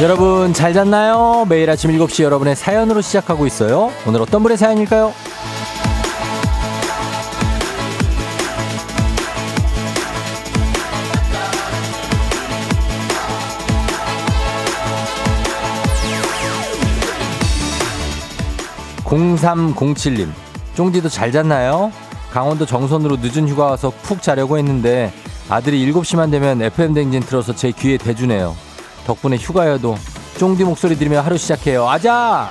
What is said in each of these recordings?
여러분 잘 잤나요? 매일 아침 7시 여러분의 사연으로 시작하고 있어요. 오늘 어떤 분의 사연일까요? 0307님, 쫑디도 잘 잤나요? 강원도 정선으로 늦은 휴가 와서 푹 자려고 했는데 아들이 7시만 되면 FM댕진 틀어서 제 귀에 대주네요. 덕분에 휴가여도 쫑디 목소리 들으며 하루 시작해요. 아자!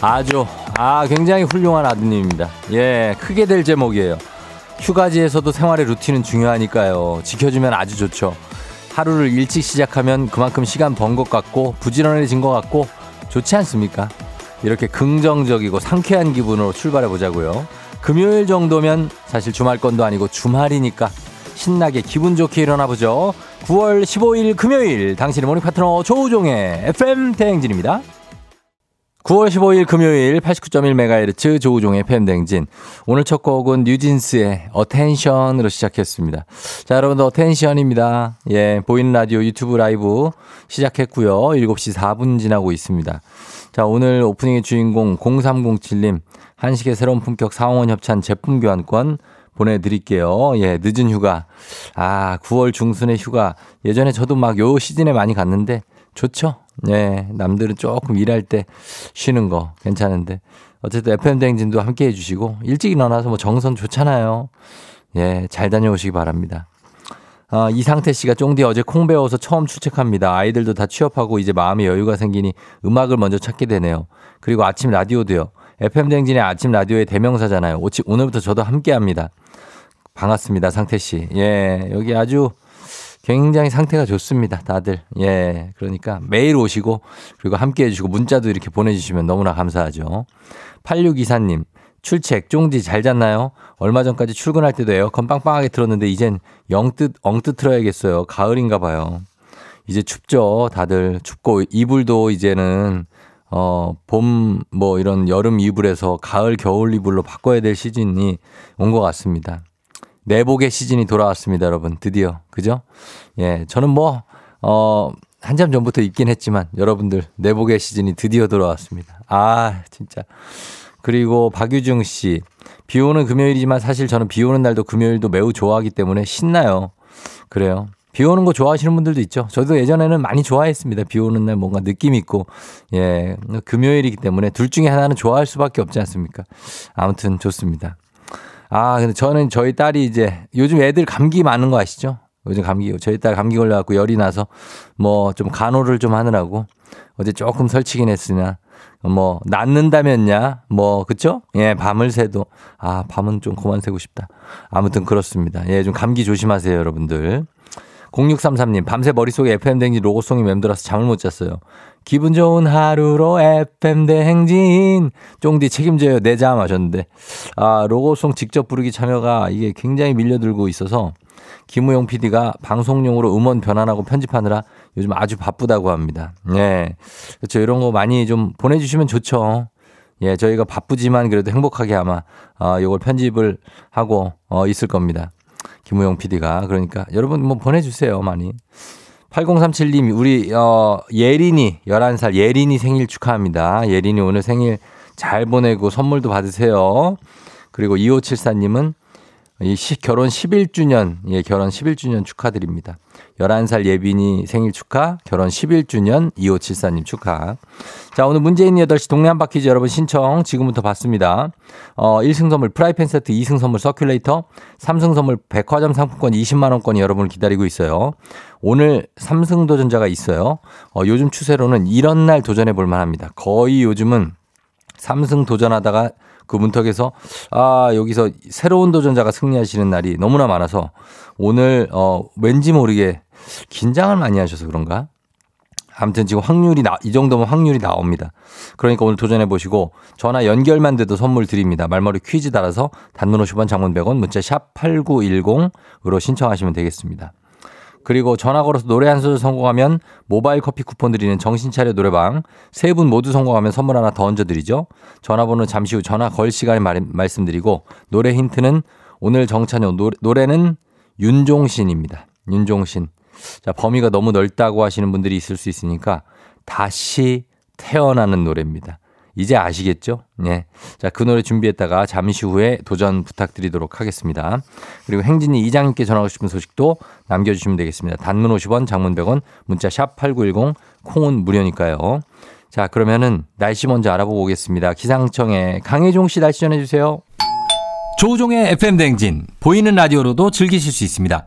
아주, 아, 굉장히 훌륭한 아드님입니다. 예, 크게 될 제목이에요. 휴가지에서도 생활의 루틴은 중요하니까요. 지켜주면 아주 좋죠. 하루를 일찍 시작하면 그만큼 시간 번 것 같고 부지런해진 것 같고 좋지 않습니까? 이렇게 긍정적이고 상쾌한 기분으로 출발해 보자고요. 금요일 정도면 사실 주말권도 아니고 주말이니까 신나게 기분 좋게 일어나 보죠. 9월 15일 금요일 당신의 모닝 파트너 조우종의 FM 대행진입니다. 9월 15일 금요일 89.1MHz 조우종의 FM 대행진. 오늘 첫 곡은 뉴진스의 Attention으로 시작했습니다. 자, 여러분들 어텐션입니다. 예, 보이는 라디오 유튜브 라이브 시작했고요. 7시 4분 지나고 있습니다. 자, 오늘 오프닝의 주인공 0307님 한식의 새로운 품격 사원원 협찬 제품 교환권 보내드릴게요. 예, 늦은 휴가. 아, 9월 중순의 휴가. 예전에 저도 막 요 시즌에 많이 갔는데 좋죠? 네, 남들은 조금 일할 때 쉬는 거 괜찮은데. 어쨌든 FM대행진도 함께 해주시고, 일찍 일어나서 뭐 정선 좋잖아요. 예, 잘 다녀오시기 바랍니다. 아, 이상태 씨가 쫑디 어제 콩 배워서 처음 출첵합니다. 아이들도 다 취업하고 이제 마음의 여유가 생기니 음악을 먼저 찾게 되네요. 그리고 아침 라디오도요. FM대행진의 아침 라디오의 대명사잖아요. 오늘부터 저도 함께 합니다. 반갑습니다, 상태 씨. 예, 여기 아주 굉장히 상태가 좋습니다. 다들. 예. 그러니까 매일 오시고 그리고 함께 해 주시고 문자도 이렇게 보내 주시면 너무나 감사하죠. 8624님. 출첵, 쫑디 잘 잤나요? 얼마 전까지 출근할 때도 에어컨 빵빵하게 틀었는데 이젠 영뜻, 엉뜻 틀어야겠어요. 가을인가 봐요. 이제 춥죠. 다들 춥고 이불도 이제는 어, 봄, 뭐 이런 여름 이불에서 가을, 겨울 이불로 바꿔야 될 시즌이 온 것 같습니다. 내복의 시즌이 돌아왔습니다, 여러분. 드디어. 그죠? 예. 저는 뭐, 어, 한참 전부터 입긴 했지만 여러분들 내복의 시즌이 드디어 돌아왔습니다. 아, 진짜. 그리고 박유중 씨. 비 오는 금요일이지만 사실 저는 비 오는 날도 금요일도 매우 좋아하기 때문에 신나요. 그래요. 비 오는 거 좋아하시는 분들도 있죠. 저도 예전에는 많이 좋아했습니다. 비 오는 날 뭔가 느낌 있고, 예, 금요일이기 때문에 둘 중에 하나는 좋아할 수밖에 없지 않습니까? 아무튼 좋습니다. 아, 근데 저는 저희 딸이 이제 요즘 애들 감기 많은 거 아시죠? 요즘 감기, 저희 딸 감기 걸려갖고 열이 나서 뭐 좀 간호를 좀 하느라고 어제 조금 설치긴 했으나 뭐 낫는다면야 뭐 그쵸? 예 밤을 새도 아 밤은 좀 그만 새고 싶다. 아무튼 그렇습니다. 예 좀 감기 조심하세요 여러분들. 0633님 밤새 머릿속에 FM댕진 로고송이 맴돌아서 잠을 못 잤어요. 기분 좋은 하루로 FM 대행진. 쫑디 책임져요. 내잠 하셨는데. 아, 로고송 직접 부르기 참여가 이게 굉장히 밀려들고 있어서 김우용 PD가 방송용으로 음원 변환하고 편집하느라 요즘 아주 바쁘다고 합니다. 예. 그렇죠. 이런 거 많이 좀 보내주시면 좋죠. 예, 저희가 바쁘지만 그래도 행복하게 아마, 어, 요걸 편집을 하고, 어, 있을 겁니다. 김우용 PD가. 그러니까 여러분 뭐 보내주세요. 많이. 8037님, 우리, 어, 예린이, 11살 예린이 생일 축하합니다. 예린이 오늘 생일 잘 보내고 선물도 받으세요. 그리고 2574님은 이 시, 결혼 11주년, 예, 결혼 11주년 축하드립니다. 11살 예빈이 생일 축하, 결혼 11주년 2574님 축하. 자, 오늘 있는 8시 동네 한바퀴즈 여러분 신청 지금부터 받습니다. 어, 1승 선물 프라이팬 세트, 2승 선물 서큘레이터, 3승 선물 백화점 상품권 20만원권이 여러분을 기다리고 있어요. 오늘 3승 도전자가 있어요. 어, 요즘 추세로는 이런 날 도전해 볼 만 합니다. 거의 요즘은 3승 도전하다가 그 문턱에서 아 여기서 새로운 도전자가 승리하시는 날이 너무나 많아서 오늘 어 왠지 모르게 긴장을 많이 하셔서 그런가? 아무튼 지금 확률이 나, 이 정도면 확률이 나옵니다. 그러니까 오늘 도전해 보시고 전화 연결만 돼도 선물 드립니다. 말머리 퀴즈 달아서 단문 50원 장문 100원 문자 샵 8910으로 신청하시면 되겠습니다. 그리고 전화 걸어서 노래 한 소절 성공하면 모바일 커피 쿠폰 드리는 정신차려 노래방. 세 분 모두 성공하면 선물 하나 더 얹어드리죠. 전화번호 잠시 후 전화 걸 시간에 말, 말씀드리고 노래 힌트는 오늘 정찬용 노래, 노래는 윤종신입니다. 윤종신. 자, 범위가 너무 넓다고 하시는 분들이 있을 수 있으니까 다시 태어나는 노래입니다. 이제 아시겠죠? 네. 자, 그 노래 준비했다가 잠시 후에 도전 부탁드리도록 하겠습니다. 그리고 행진이 이장님께 전하고 싶은 소식도 남겨주시면 되겠습니다. 단문 50원, 장문 100원, 문자 샵 8910, 콩은 무료니까요. 자, 그러면은 날씨 먼저 알아보고 오겠습니다. 기상청에 강혜종 씨 날씨 전해주세요. 조우종의 FM 댕진 보이는 라디오로도 즐기실 수 있습니다.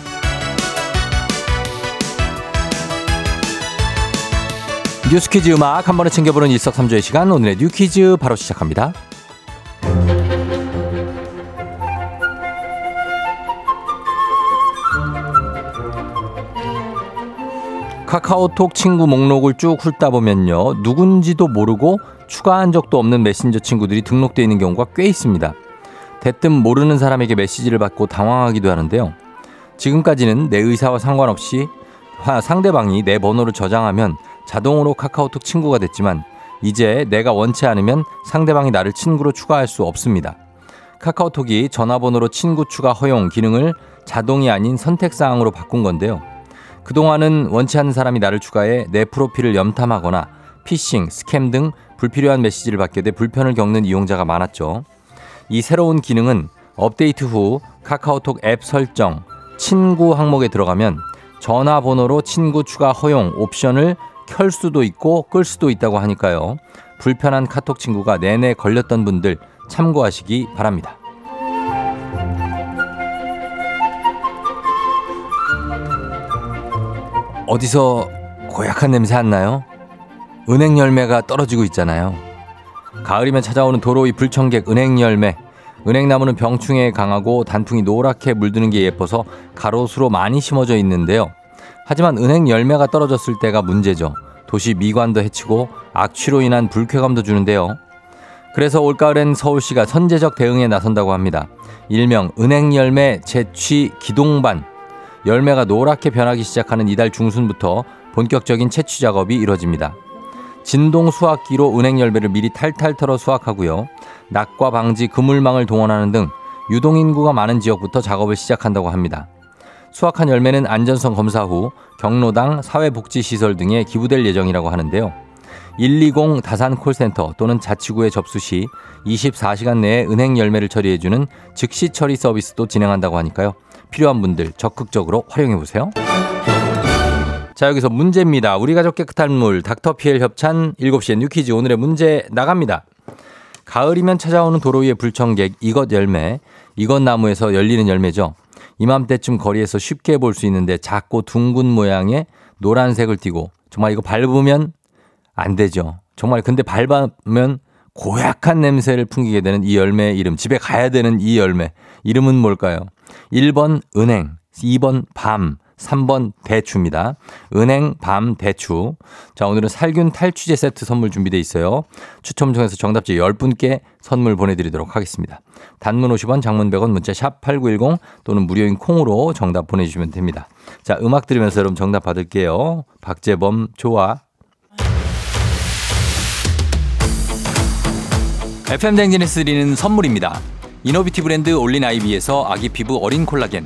뉴스 퀴즈 음악 한 번에 챙겨보는 일석삼조의 시간 오늘의 뉴 퀴즈 바로 시작합니다. 카카오톡 친구 목록을 쭉 훑다 보면요. 누군지도 모르고 추가한 적도 없는 메신저 친구들이 등록되어 있는 경우가 꽤 있습니다. 대뜸 모르는 사람에게 메시지를 받고 당황하기도 하는데요. 지금까지는 내 의사와 상관없이 상대방이 내 번호를 저장하면 자동으로 카카오톡 친구가 됐지만 이제 내가 원치 않으면 상대방이 나를 친구로 추가할 수 없습니다. 카카오톡이 전화번호로 친구 추가 허용 기능을 자동이 아닌 선택사항으로 바꾼 건데요. 그동안은 원치 않는 사람이 나를 추가해 내 프로필을 염탐하거나 피싱, 스캠 등 불필요한 메시지를 받게 돼 불편을 겪는 이용자가 많았죠. 이 새로운 기능은 업데이트 후 카카오톡 앱 설정, 친구 항목에 들어가면 전화번호로 친구 추가 허용 옵션을 켤 수도 있고 끌 수도 있다고 하니까요. 불편한 카톡 친구가 내내 걸렸던 분들 참고하시기 바랍니다. 어디서 고약한 냄새 안 나요? 은행 열매가 떨어지고 있잖아요. 가을이면 찾아오는 도로 위 불청객 은행 열매. 은행나무는 병충해에 강하고 단풍이 노랗게 물드는 게 예뻐서 가로수로 많이 심어져 있는데요. 하지만 은행 열매가 떨어졌을 때가 문제죠. 도시 미관도 해치고 악취로 인한 불쾌감도 주는데요. 그래서 올가을엔 서울시가 선제적 대응에 나선다고 합니다. 일명 은행 열매 채취 기동반. 열매가 노랗게 변하기 시작하는 이달 중순부터 본격적인 채취 작업이 이뤄집니다. 진동 수확기로 은행 열매를 미리 탈탈 털어 수확하고요. 낙과 방지 그물망을 동원하는 등 유동인구가 많은 지역부터 작업을 시작한다고 합니다. 수확한 열매는 안전성 검사 후 경로당 사회복지시설 등에 기부될 예정이라고 하는데요. 120 다산 콜센터 또는 자치구에 접수 시 24시간 내에 은행 열매를 처리해주는 즉시 처리 서비스도 진행한다고 하니까요. 필요한 분들 적극적으로 활용해 보세요. 자, 여기서 문제입니다. 우리 가족 깨끗한 물 닥터피엘 협찬 7시에 뉴퀴즈 오늘의 문제 나갑니다. 가을이면 찾아오는 도로 위의 불청객 이것 열매, 이것 나무에서 열리는 열매죠. 이맘때쯤 거리에서 쉽게 볼 수 있는데 작고 둥근 모양의 노란색을 띠고 정말 이거 밟으면 안 되죠. 정말 근데 밟으면 고약한 냄새를 풍기게 되는 이 열매의 이름. 집에 가야 되는 이 열매. 이름은 뭘까요? 1번 은행, 2번 밤, 3번 대추입니다. 은행, 밤, 대추. 자, 오늘은 살균 탈취제 세트 선물 준비되어 있어요. 추첨 통해서 정답지 10분께 선물 보내드리도록 하겠습니다. 단문 50원, 장문 100원, 문자 샵 8910 또는 무료인 콩으로 정답 보내주시면 됩니다. 자, 음악 들으면서 여러분 정답 받을게요. 박재범, 좋아. FM 댕진에스 드리는 선물입니다. 이노비티 브랜드 올린 아이비에서 아기 피부 어린 콜라겐.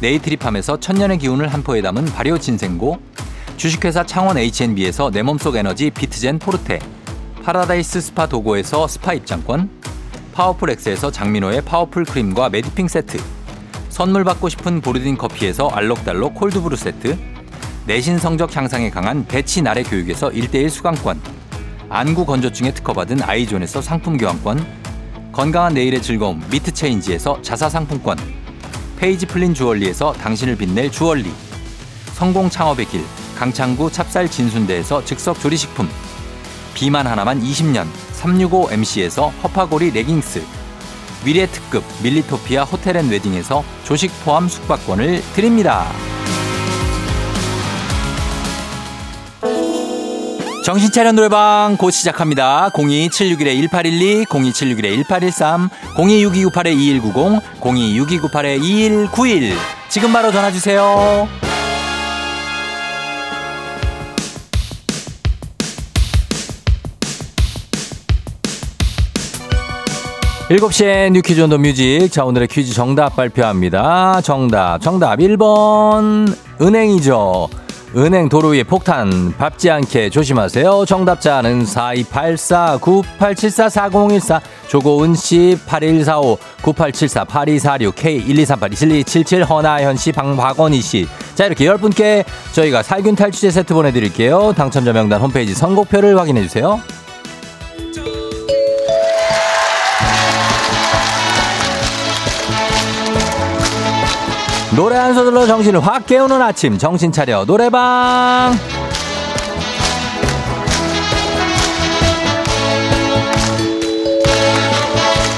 네이트리팜에서 천년의 기운을 한 포에 담은 발효 진생고, 주식회사 창원 H&B에서 내 몸속 에너지 비트젠 포르테, 파라다이스 스파 도고에서 스파 입장권, 파워풀 엑스에서 장민호의 파워풀 크림과 메디핑 세트, 선물 받고 싶은 보르딘 커피에서 알록달록 콜드브루 세트, 내신 성적 향상에 강한 배치 나래 교육에서 1대1 수강권, 안구 건조증에 특허받은 아이존에서 상품 교환권, 건강한 내일의 즐거움 미트 체인지에서 자사 상품권, 페이지 플린 주얼리에서 당신을 빛낼 주얼리, 성공 창업의 길 강창구 찹쌀 진순대에서 즉석 조리식품, 비만 하나만 20년 365MC에서 허파고리 레깅스, 미래 특급 밀리토피아 호텔 앤 웨딩에서 조식 포함 숙박권을 드립니다. 정신차려 노래방 곧 시작합니다. 02761-1812, 02761-1813, 026298-2190, 026298-2191. 지금 바로 전화주세요. 7시에 뉴퀴즈 온 더 뮤직. 자, 오늘의 퀴즈 정답 발표합니다. 정답, 정답 1번 은행이죠. 은행 도로 위에 폭탄 밟지 않게 조심하세요. 정답자는 4284-9874-4014 조고은 씨 8145 9874 8246 K1238 1277 허나현 씨 방박원희 씨. 자, 이렇게 10분께 저희가 살균 탈취제 세트 보내드릴게요. 당첨자 명단 홈페이지 선곡표를 확인해주세요. 노래 한 소절로 정신을 확 깨우는 아침. 정신 차려. 노래방.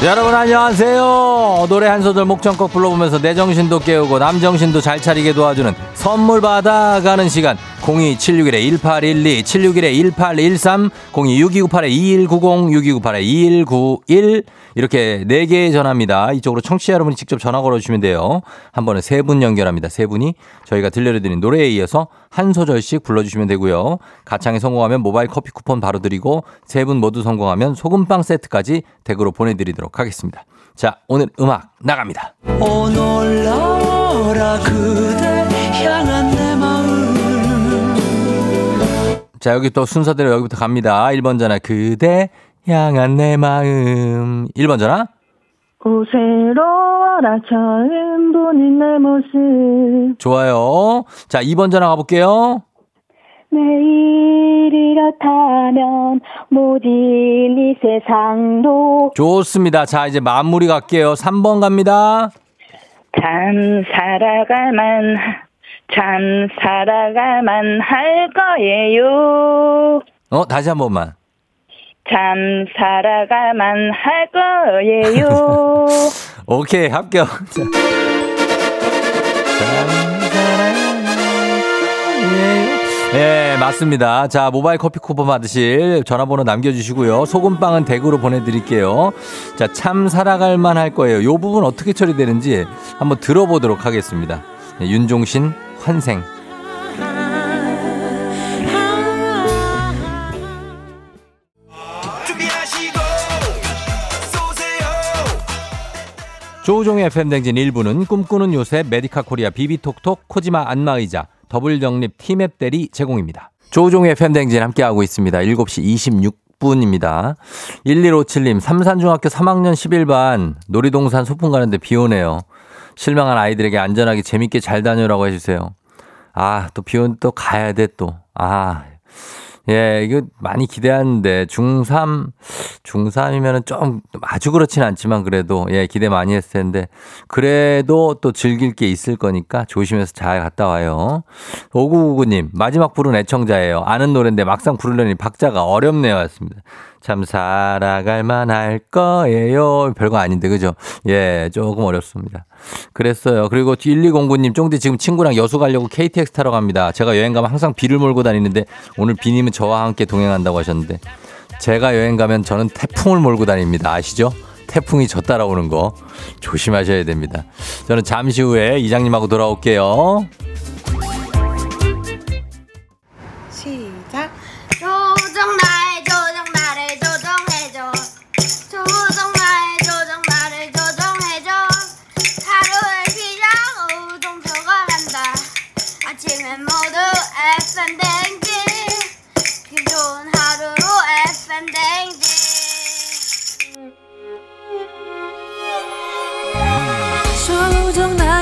여러분 안녕하세요. 노래 한 소절 목청껏 불러보면서 내 정신도 깨우고 남 정신도 잘 차리게 도와주는 선물 받아가는 시간 02761-1812 761-1813 026298-2190 6298-2191 이렇게 4개 전화입니다. 이쪽으로 청취자 여러분이 직접 전화 걸어주시면 돼요. 한 번에 세분 연결합니다. 세 분이 저희가 들려드린 노래에 이어서 한 소절씩 불러주시면 되고요. 가창에 성공하면 모바일 커피 쿠폰 바로 드리고 세분 모두 성공하면 소금빵 세트까지 댁으로 보내드리도록 하겠습니다. 자 오늘 음악 나갑니다. 오놀라라 그대 향한 내 자 여기 또 순서대로 여기부터 갑니다. 1번 전화 그대 향한 내 마음. 1번 전화. 오세로라 처음 보는 내 모습. 좋아요. 자, 2번 전화 가볼게요. 내일 이렇다면 모든 이 세상도. 좋습니다. 자, 이제 마무리 갈게요. 3번 갑니다. 참 살아가만, 참 살아가만 할 거예요. 어, 다시 한 번만. 참 살아가만 할 거예요. 오케이, 합격. 자. 예, 맞습니다. 자, 모바일 커피 쿠폰 받으실 전화번호 남겨주시고요. 소금빵은 댁으로 보내드릴게요. 자, 참 살아갈 만할 거예요. 요 부분 어떻게 처리되는지 한번 들어보도록 하겠습니다. 네, 윤종신, 환생. 조우종의 FM댕진 1부는 꿈꾸는 요새 메디카 코리아 비비톡톡 코지마 안마의자 더블정립 티맵 대리 제공입니다. 조우종의 FM댕진 함께하고 있습니다. 7시 26 분입니다. 1157님 삼산중학교 3학년 11반 놀이동산 소풍 가는데 비 오네요. 실망한 아이들에게 안전하게 재밌게 잘 다녀라고 해주세요. 아, 또비 오면 또 가야 돼, 또. 아, 예, 이거 많이 기대하는데 중3 중3이면은 좀 아주 그렇진 않지만 그래도 예, 기대 많이 했을 텐데 그래도 또 즐길 게 있을 거니까 조심해서 잘 갔다 와요. 5999님, 마지막 부른 애청자예요. 아는 노래인데 막상 부르려니 박자가 어렵네요. 왔습니다. 참 살아갈 만할 거예요. 별거 아닌데, 그죠? 예, 조금 어렵습니다. 그랬어요. 그리고 1209님, 쫑디 지금 친구랑 여수 가려고 KTX 타러 갑니다. 제가 여행 가면 항상 비를 몰고 다니는데 오늘 비님은 저와 함께 동행한다고 하셨는데 제가 여행 가면 저는 태풍을 몰고 다닙니다. 아시죠? 태풍이 저 따라오는 거 조심하셔야 됩니다. 저는 잠시 후에 이장님하고 돌아올게요.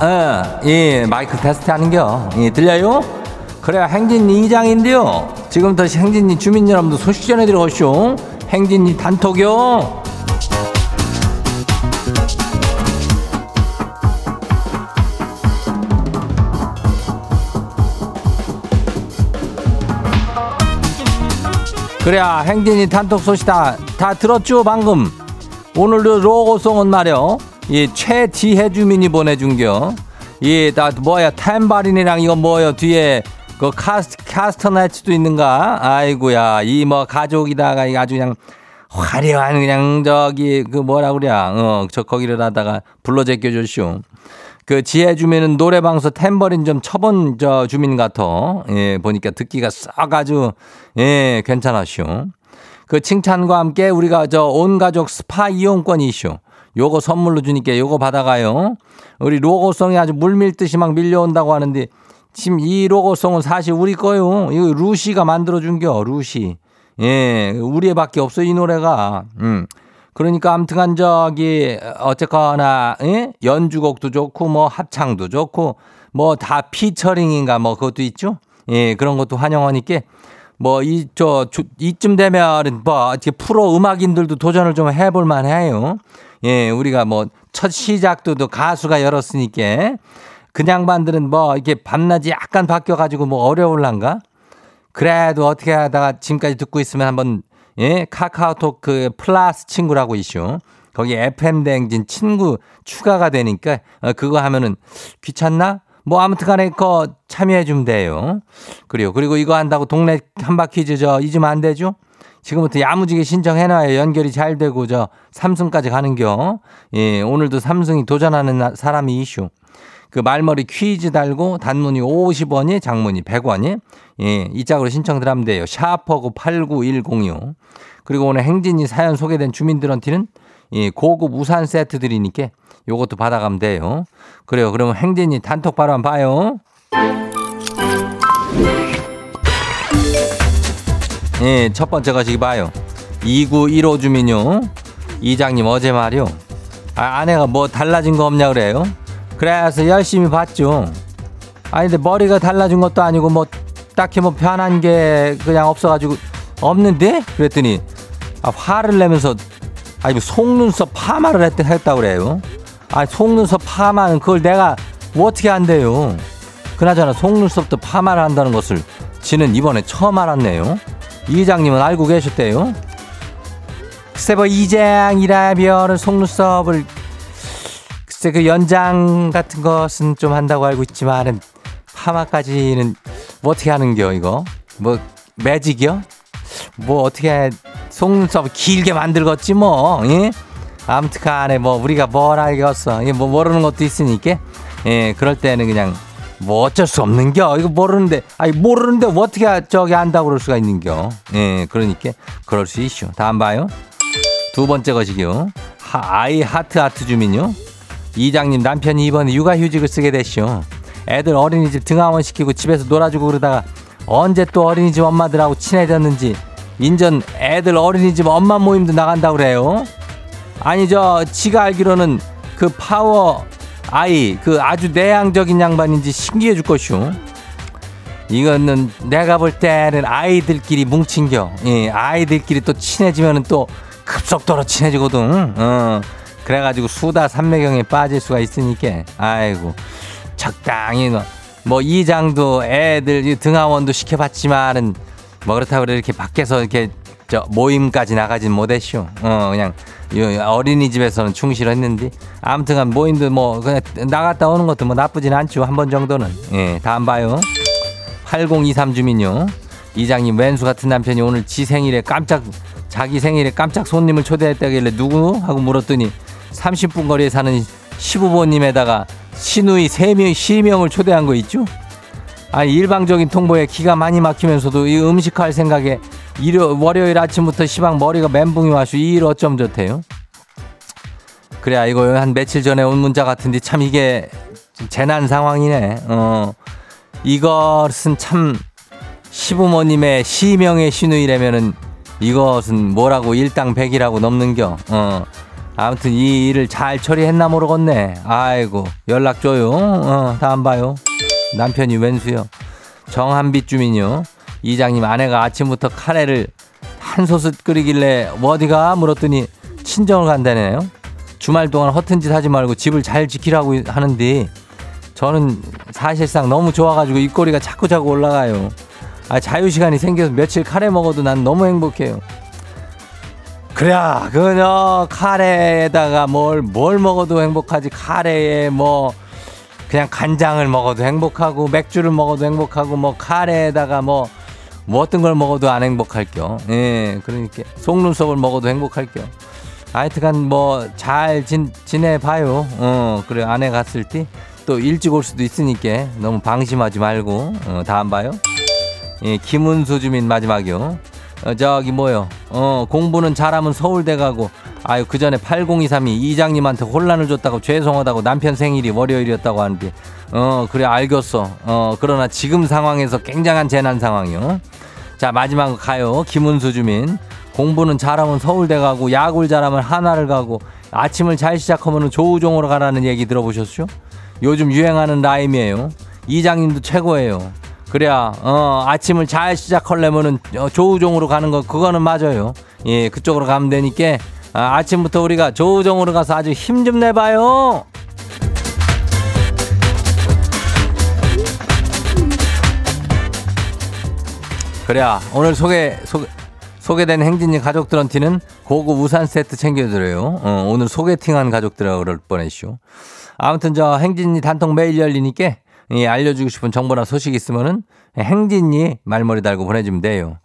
아, 예, 예, 마이크 테스트 하는겨. 예, 들려요? 그래, 행진이 이장인데요. 지금부터 행진이 주민 여러분들 소식 전해드려 오쇼. 행진이 단톡요. 그래, 행진이 단톡 소식 다. 다 들었죠, 방금? 오늘도 로고송은 말이요. 이 최지혜 주민이 보내준겨. 이, 나, 뭐야, 탬바린이랑 이거 뭐요, 뒤에 그 카스, 카스터나츠도 있는가? 아이고야, 이 뭐 가족이다가 아주 그냥 화려한 그냥 저기 그 뭐라 그래. 어, 저 거기를 하다가 불러 제껴줬쇼. 그 지혜 주민은 노래방에서 탬버린 좀 쳐본 저 주민 같아. 예, 보니까 듣기가 싹 아주, 예, 괜찮았쇼. 그 칭찬과 함께 우리가 저 온 가족 스파 이용권이 있쇼. 요거 선물로 주니까 요거 받아가요. 우리 로고송이 아주 물밀듯이 막 밀려온다고 하는데 지금 이 로고송은 사실 우리 거요. 이거 루시가 만들어준겨, 루시. 예, 우리밖에 없어, 이 노래가. 음. 그러니까 아무튼간 저기 어쨌거나 예? 연주곡도 좋고 뭐 합창도 좋고 뭐 다 피처링인가 뭐 그것도 있죠. 예, 그런 것도 환영하니까 뭐 이 저 이쯤 되면 뭐 이렇게 프로 음악인들도 도전을 좀 해볼 만 해요. 예, 우리가 뭐 첫 시작도 또 가수가 열었으니까 그냥 반들은 뭐 이렇게 밤낮이 약간 바뀌어가지고 뭐 어려울란가? 그래도 어떻게 하다가 지금까지 듣고 있으면 한번 예, 카카오톡 그 플러스 친구라고 이슈. 거기 FM 대행진 친구 추가가 되니까 어, 그거 하면은 귀찮나? 뭐 아무튼 간에 그 참여해 주면 돼요. 그리고 그리고 이거 한다고 동네 한바퀴즈 저 잊으면 안 되죠? 지금부터 야무지게 신청해놔야 연결이 잘 되고 저 삼승까지 가는겨. 예, 오늘도 삼승이 도전하는 나- 사람이 이슈. 그 말머리 퀴즈 달고 단문이 50원이 장문이 100원이 예, 이 짝으로 신청들 하면 돼요. 샤퍼고 89106. 그리고 오늘 행진이 사연 소개된 주민들한테는 예, 고급 우산 세트 드리니까 요것도 받아가면 돼요. 그래요. 그러면 행진이 단톡 바로 한번 봐요. 예, 첫 번째 거시기 봐요. 2915 주민요. 이장님 어제 말이요. 아, 아내가 뭐 달라진 거 없냐 그래요? 그래서 열심히 봤죠. 아니, 근데 머리가 달라진 것도 아니고 뭐 딱히 뭐 변한 게 그냥 없어가지고 없는데? 그랬더니 아, 화를 내면서 아니, 뭐 속눈썹 파마를 했, 했다고 그래요. 아, 속눈썹 파마는 그걸 내가 뭐 어떻게 한대요. 그나저나 속눈썹도 파마를 한다는 것을 지는 이번에 처음 알았네요. 이장님은 알고 계셨대요? 글쎄 뭐 이장이라면 속눈썹을 글쎄 그 연장 같은 것은 좀 한다고 알고 있지만은 파마까지는 뭐 어떻게 하는겨 이거 뭐 매직이요? 뭐 어떻게 속눈썹 길게 만들겠지 뭐 예? 아무튼간에 뭐 우리가 뭘 알겠어 예, 뭐 모르는 것도 있으니까 예 그럴 때는 그냥 뭐 어쩔 수 없는겨. 이거 모르는데 아니 모르는데 뭐 어떻게 저기 안다고 그럴 수가 있는겨. 예 그러니까 그럴 수 있슈. 다음 봐요. 두 번째 것이요. 하, 아이 하트 하트 주민요. 이장님 남편이 이번에 육아휴직을 쓰게 됐쇼 애들 어린이집 등하원 시키고 집에서 놀아주고 그러다가 언제 또 어린이집 엄마들하고 친해졌는지 인전 애들 어린이집 엄마 모임도 나간다고 그래요. 아니 저 지가 알기로는 그 파워 아이 그 아주 내향적인 양반인지 신기해 줄 것이오 이거는 내가 볼 때는 아이들끼리 뭉친 겨. 예, 아이들끼리 또 친해지면은 또 급속도로 친해지거든. 어. 그래가지고 수다 삼매경에 빠질 수가 있으니까. 아이고. 적당히 뭐, 뭐 이장도 애들 등하원도 시켜봤지만은 뭐 그렇다고 이렇게 밖에서 이렇게 저 모임까지 나가진 못했쇼. 어 그냥 어린이집에서는 충실했는데 아무튼간 모임도 뭐 그냥 나갔다 오는 것도 뭐 나쁘진 않죠. 한 번 정도는. 예, 다음 봐요. 8023 주민요. 이장님 왼수 같은 남편이 오늘 지 생일에 깜짝 자기 생일에 깜짝 손님을 초대했다길래 누구 하고 물었더니 30분 거리에 사는 시부모님에다가 시누이 3명, 시명을 초대한 거 있죠? 아니, 일방적인 통보에 기가 많이 막히면서도 이 음식할 생각에 일요, 월요일 아침부터 시방 머리가 멘붕이 와서 이 일 어쩜 좋대요? 그래, 이거 한 며칠 전에 온 문자 같은데 참 이게 재난 상황이네. 어, 이것은 참 시부모님의 시명의 시누이라면은 이것은 뭐라고 일당백이라고 넘는겨. 어. 아무튼 이 일을 잘 처리했나 모르겠네. 아이고 연락 줘요. 어, 다음 봐요. 남편이 왼수요. 정한빛 주민요. 이장님 아내가 아침부터 카레를 한 솥을 끓이길래 어디가 물었더니 친정을 간다네요. 주말 동안 허튼 짓 하지 말고 집을 잘 지키라고 하는데 저는 사실상 너무 좋아가지고 입꼬리가 자꾸 자꾸 올라가요. 아, 자유 시간이 생겨서 며칠 카레 먹어도 난 너무 행복해요. 그래, 그녀 카레에다가 뭘, 뭘 먹어도 행복하지. 카레에 뭐, 그냥 간장을 먹어도 행복하고, 맥주를 먹어도 행복하고, 뭐, 카레에다가 뭐, 뭐 어떤 걸 먹어도 안 행복할 겨. 예, 그러니까. 속눈썹을 먹어도 행복할 겨. 하여튼간 뭐, 잘 진, 지내봐요. 어, 그래, 아내 갔을 때. 또 일찍 올 수도 있으니까 너무 방심하지 말고, 어, 다음 봐요. 예, 김은수 주민 마지막이요. 어, 저기 뭐요? 어 공부는 잘하면 서울대 가고 아유 그 전에 8023이 이장님한테 혼란을 줬다고 죄송하다고 남편 생일이 월요일이었다고 하는데 어 그래 알겠어. 어 그러나 지금 상황에서 굉장한 재난 상황이요. 자 마지막 가요. 김은수 주민 공부는 잘하면 서울대 가고 야구를 잘하면 하나를 가고 아침을 잘 시작하면 조우종으로 가라는 얘기 들어보셨죠? 요즘 유행하는 라임이에요. 이장님도 최고예요. 그래야 어 아침을 잘 시작하려면은 어, 조우종으로 가는 거 그거는 맞아요. 예, 그쪽으로 가면 되니까 아, 아침부터 우리가 조우종으로 가서 아주 힘 좀 내봐요. 그래야 오늘 소개 소, 소개된 행진이 가족들한테는 고급 우산 세트 챙겨드려요. 어, 오늘 소개팅한 가족들하고 그럴 뻔했쇼. 아무튼 저 행진이 단통 매일 열리니까 예, 알려주고 싶은 정보나 소식 있으면은 행진이 말머리 달고 보내주면 돼요.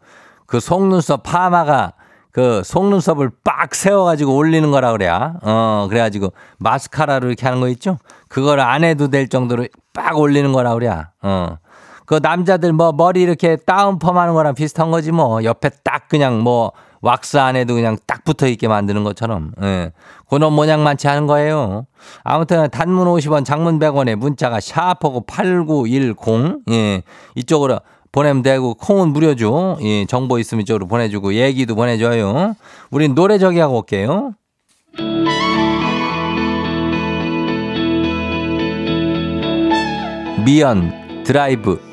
그 속눈썹 파마가 그 속눈썹을 빡 세워가지고 올리는 거라 그래야. 어, 그래가지고 마스카라로 이렇게 하는 거 있죠? 그걸 안 해도 될 정도로 빡 올리는 거라 그래야. 어. 그 남자들 뭐 머리 이렇게 다운펌 하는 거랑 비슷한 거지 뭐. 옆에 딱 그냥 뭐 왁스 안 해도 그냥 딱 붙어 있게 만드는 것처럼. 예. 그런 모양만치 하는 거예요. 아무튼 단문 50원, 장문 100원에 문자가 샤프고 8910. 예. 이쪽으로 보내면 되고 콩은 무료죠. 예. 정보 있으면 이쪽으로 보내주고 얘기도 보내줘요. 우린 노래 저기 하고 올게요. 미연 드라이브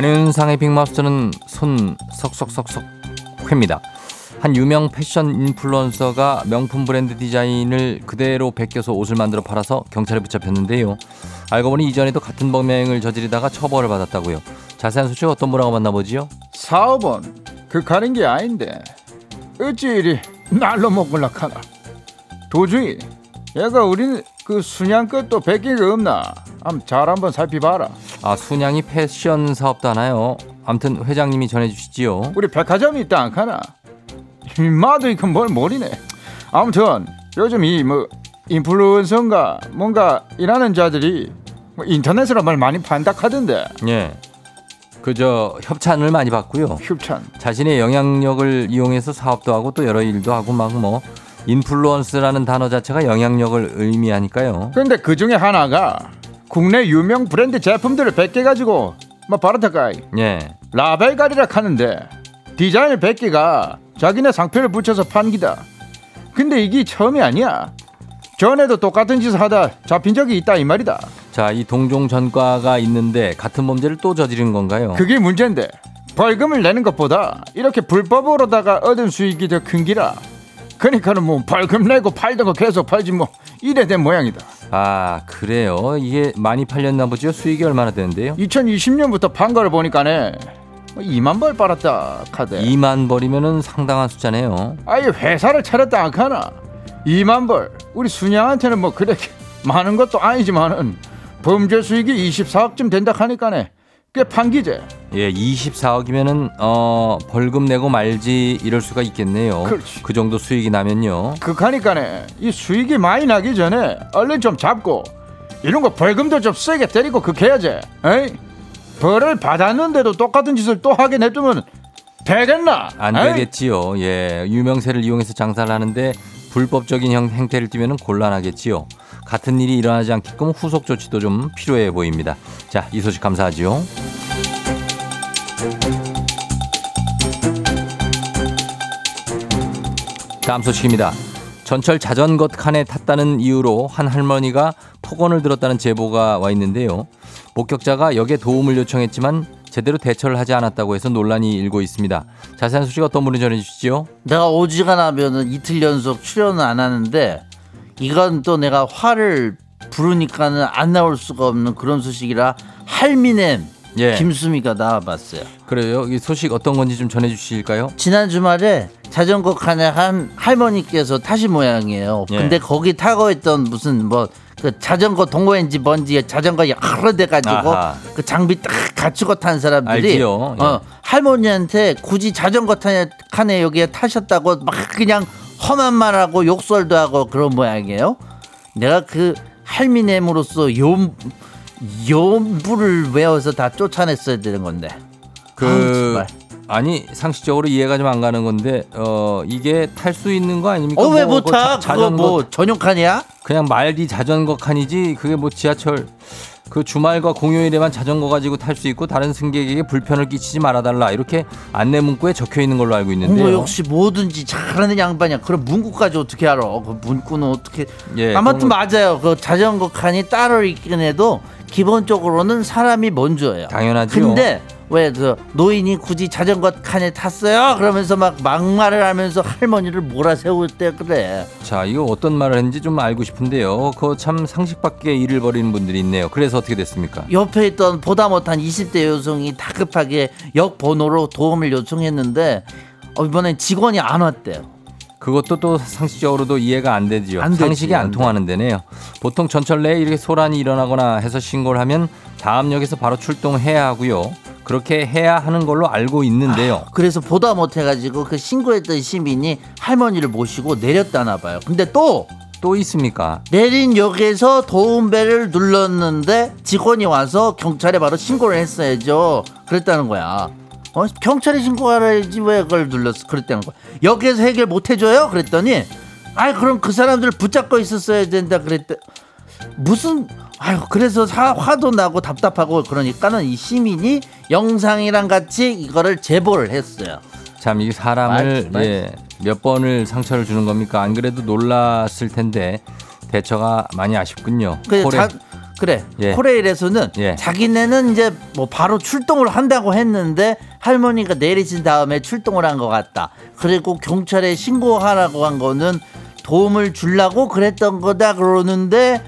안윤상의 빅마우스는 손 석석석석 회입니다. 한 유명 패션 인플루언서가 명품 브랜드 디자인을 그대로 베껴서 옷을 만들어 팔아서 경찰에 붙잡혔는데요. 알고 보니 이전에도 같은 범행을 저지르다가 처벌을 받았다고요. 자세한 소식 어떤 분하고 만나보지요? 사업은 그 가린 게 아닌데 어찌 이리 날로 먹을라 카나 도중이 얘가 우린 그 순양끝도 베낀 거 없나 한번 잘 한번 살펴봐라 아 순양이 패션 사업도 하나요? 암튼 회장님이 전해주시지요. 우리 백화점이 있다 안 카나 이마도 이건 뭘 모르네 아무튼 요즘 이 뭐 인플루언서인가 뭔가 일하는 자들이 뭐 인터넷으로 말 많이 판다 하던데 예. 그저 협찬을 많이 받고요. 협찬 자신의 영향력을 이용해서 사업도 하고 또 여러 일도 하고 막 뭐 인플루언스라는 단어 자체가 영향력을 의미하니까요. 근데 그 중에 하나가 국내 유명 브랜드 제품들을 100개 가지고 뭐 바르타카이 예. 라벨가리라 하는데 디자인 100개가 자기네 상표를 붙여서 판기다 근데 이게 처음이 아니야 전에도 똑같은 짓을 하다 잡힌 적이 있다 이 말이다 자, 이 동종 전과가 있는데 같은 범죄를 또 저지른 건가요? 그게 문제인데 벌금을 내는 것보다 이렇게 불법으로다가 얻은 수익이 더 큰 기라 그러니까는 뭐 벌금 내고 팔던 거 계속 팔지 뭐 이래 된 모양이다 아, 그래요. 이게 많이 팔렸나 보죠. 수익이 얼마나 되는데요? 2020년부터 판 거를 보니까네 2만 벌 빨았다 카드 2만 벌이면은 상당한 숫자네요. 아예 회사를 차렸다 안 하나 2만 벌 우리 순양한테는 뭐 그렇게 많은 것도 아니지만은 범죄 수익이 24억쯤 된다 하니까네 꽤 판기제 예, 24억이면은 어, 벌금 내고 말지 이럴 수가 있겠네요. 그렇지. 그 정도 수익이 나면요. 그하니까네 이 수익이 많이 나기 전에 얼른 좀 잡고 이런 거 벌금도 좀 세게 때리고 그렇게 해야지 에이 벌을 받았는데도 똑같은 짓을 또 하게 냅두면 되겠나 안 에이? 되겠지요. 예, 유명세를 이용해서 장사를 하는데 불법적인 형 행태를 띠면은 곤란하겠지요. 같은 일이 일어나지 않게끔 후속 조치도 좀 필요해 보입니다. 자, 이 소식 감사하지요. 다음 소식입니다. 전철 자전거 칸에 탔다는 이유로 한 할머니가 폭언을 들었다는 제보가 와 있는데요. 목격자가 역에 도움을 요청했지만 제대로 대처를 하지 않았다고 해서 논란이 일고 있습니다. 자세한 소식 어떤 분이 전해주시죠? 내가 오지간하면은 이틀 연속 출연을 안 하는데 이건 또 내가 화를 부르니까는 안 나올 수가 없는 그런 소식이라 할미넴 예. 김수미가 나와봤어요. 그래요. 이 소식 어떤 건지 좀 전해주실까요? 지난 주말에 자전거 칸에 한 할머니께서 타신 모양이에요. 예. 근데 거기 타고 있던 무슨 뭐 그 자전거 동호회인지 뭔지 자전거 여러 대 가지고 아하. 그 장비 딱 갖추고 탄 사람들이 알지요. 예. 어, 할머니한테 굳이 자전거 칸에, 칸에 여기에 타셨다고 막 그냥 험한 말하고 욕설도 하고 그런 모양이에요. 내가 그 할미넴으로서 요 요부를 외워서 다 쫓아냈어야 되는 건데. 그 정말. 아니 상식적으로 이해가 좀 안 가는 건데 어 이게 탈 수 있는 거 아닙니까? 어왜 뭐못 그거 타? 자- 그거 뭐 전용 칸이야? 그냥 말이 자전거 칸이지 그게 뭐 지하철 그 주말과 공휴일에만 자전거 가지고 탈 수 있고 다른 승객에게 불편을 끼치지 말아달라 이렇게 안내 문구에 적혀 있는 걸로 알고 있는데요. 어머 역시 뭐든지 잘하는 양반이야. 그럼 문구까지 어떻게 알아? 그 문구는 어떻게? 예, 아무튼 거- 맞아요. 그 자전거 칸이 따로 있긴 해도 기본적으로는 사람이 먼저예요. 당연하죠. 근데 왜 그 노인이 굳이 자전거 칸에 탔어요? 그러면서 막 막말을 하면서 할머니를 몰아세울 때 그래. 자 이거 어떤 말을 했는지 좀 알고 싶은데요. 그거 참 상식 밖의 일을 벌이는 분들이 있네요. 그래서 어떻게 됐습니까? 옆에 있던 보다 못한 20대 여성이 다급하게 역 번호로 도움을 요청했는데 어, 이번엔 직원이 안 왔대요. 그것도 또 상식적으로도 이해가 안 되지요. 안 되지, 상식이 안, 안 돼. 통하는 데네요. 보통 전철 내에 이렇게 소란이 일어나거나 해서 신고를 하면 다음 역에서 바로 출동해야 하고요. 그렇게 해야 하는 걸로 알고 있는데요. 그래서 보다 못해가지고 그 신고했던 시민이 할머니를 모시고 내렸다나 봐요. 근데 또또 있습니까? 내린 역에서 도움벨을 눌렀는데 직원이 와서 경찰에 바로 신고를 했어야죠. 그랬다는 거야. 어? 경찰에 신고하라지 왜 그걸 눌렀어? 그랬다는 거야. 역에서 해결 못 해줘요? 그랬더니 아 그럼 그 사람들 붙잡고 있었어야 된다 그랬대. 무슨 아유 그래서 사, 화도 나고 답답하고 그러니까는 이 시민이 영상이랑 같이 이거를 제보를 했어요. 참 이 사람을 말- 예, 몇 번을 상처를 주는 겁니까? 안 그래도 놀랐을 텐데 대처가 많이 아쉽군요. 그래, 콜에- 자, 그래. 예. 코레일에서는 예. 자기네는 이제 뭐 바로 출동을 한다고 했는데 할머니가 내리신 다음에 출동을 한 것 같다. 그리고 경찰에 신고하라고 한 거는 도움을 주려고 그랬던 거다 그러는데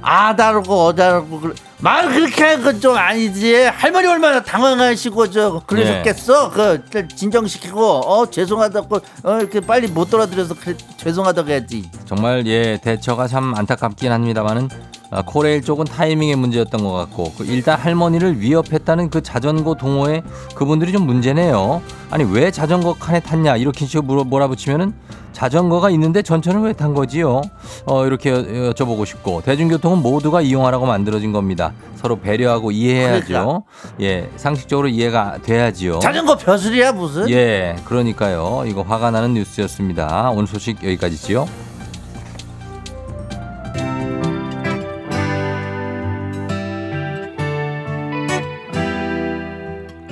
아다르고 어다르고 그래. 말 그렇게 하는 건좀 아니지. 할머니 얼마나 당황하시고 저 그러셨겠어. 그 진정시키고 어 죄송하다고 어 이렇게 빨리 못 돌아드려서 그래, 죄송하다고 해야지. 정말 예 대처가 참 안타깝긴 합니다만은 아, 코레일 쪽은 타이밍의 문제였던 것 같고 그 일단 할머니를 위협했다는 그 자전거 동호회 그분들이 좀 문제네요. 아니 왜 자전거 칸에 탔냐 이렇게 식으로 물어 몰아붙이면은 자전거가 있는데 전철은 왜탄 거지요? 어 이렇게 여- 여쭤보고 싶고 대중교통은 모두가 이용하라고 만들어진 겁니다. 서로 배려하고 이해해야죠. 그러니까. 예 상식적으로 이해가 돼야지요. 자전거 벼슬이야 무슨? 예, 그러니까요. 이거 화가 나는 뉴스였습니다. 오늘 소식 여기까지지요.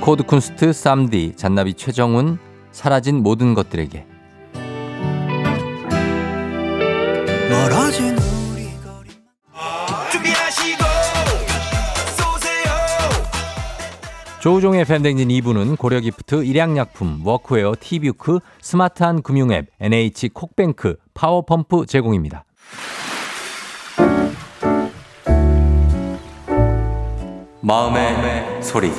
코드 쿤스트 쌈디 잔나비 최정훈 사라진 모든 것들에게 멀어진 조우종의 FM댕진 2부는 고려기프트, 일양약품, 워크웨어, 티뷰크, 스마트한 금융앱, NH 콕뱅크, 파워펌프 제공입니다. 마음의 소리.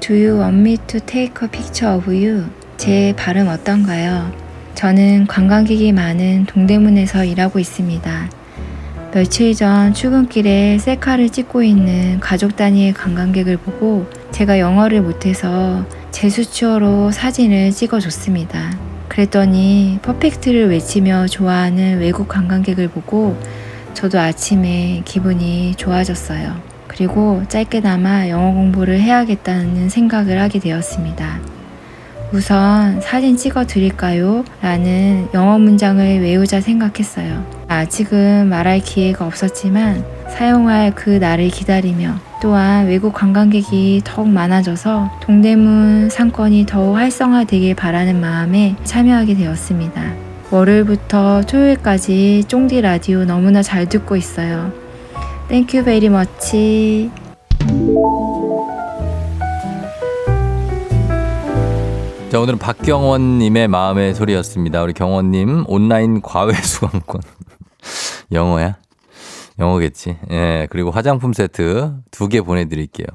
Do you want me to take a picture of you? 제 발음 어떤가요? 저는 관광객이 많은 동대문에서 일하고 있습니다. 며칠 전 출근길에 셀카를 찍고 있는 가족 단위의 관광객을 보고 제가 영어를 못해서 제수추어로 사진을 찍어줬습니다. 그랬더니 퍼펙트를 외치며 좋아하는 외국 관광객을 보고 저도 아침에 기분이 좋아졌어요. 그리고 짧게나마 영어 공부를 해야겠다는 생각을 하게 되었습니다. 우선 사진 찍어 드릴까요? 라는 영어 문장을 외우자 생각했어요. 아직은 말할 기회가 없었지만 사용할 그 날을 기다리며 또한 외국 관광객이 더욱 많아져서 동대문 상권이 더욱 활성화되길 바라는 마음에 참여하게 되었습니다. 월요일부터 토요일까지 쫑디 라디오 너무나 잘 듣고 있어요. Thank you very much. 자, 오늘은 박경원님의 마음의 소리였습니다. 우리 경원님, 온라인 과외 수강권. 영어야? 영어겠지. 예, 그리고 화장품 세트 두 개 보내드릴게요.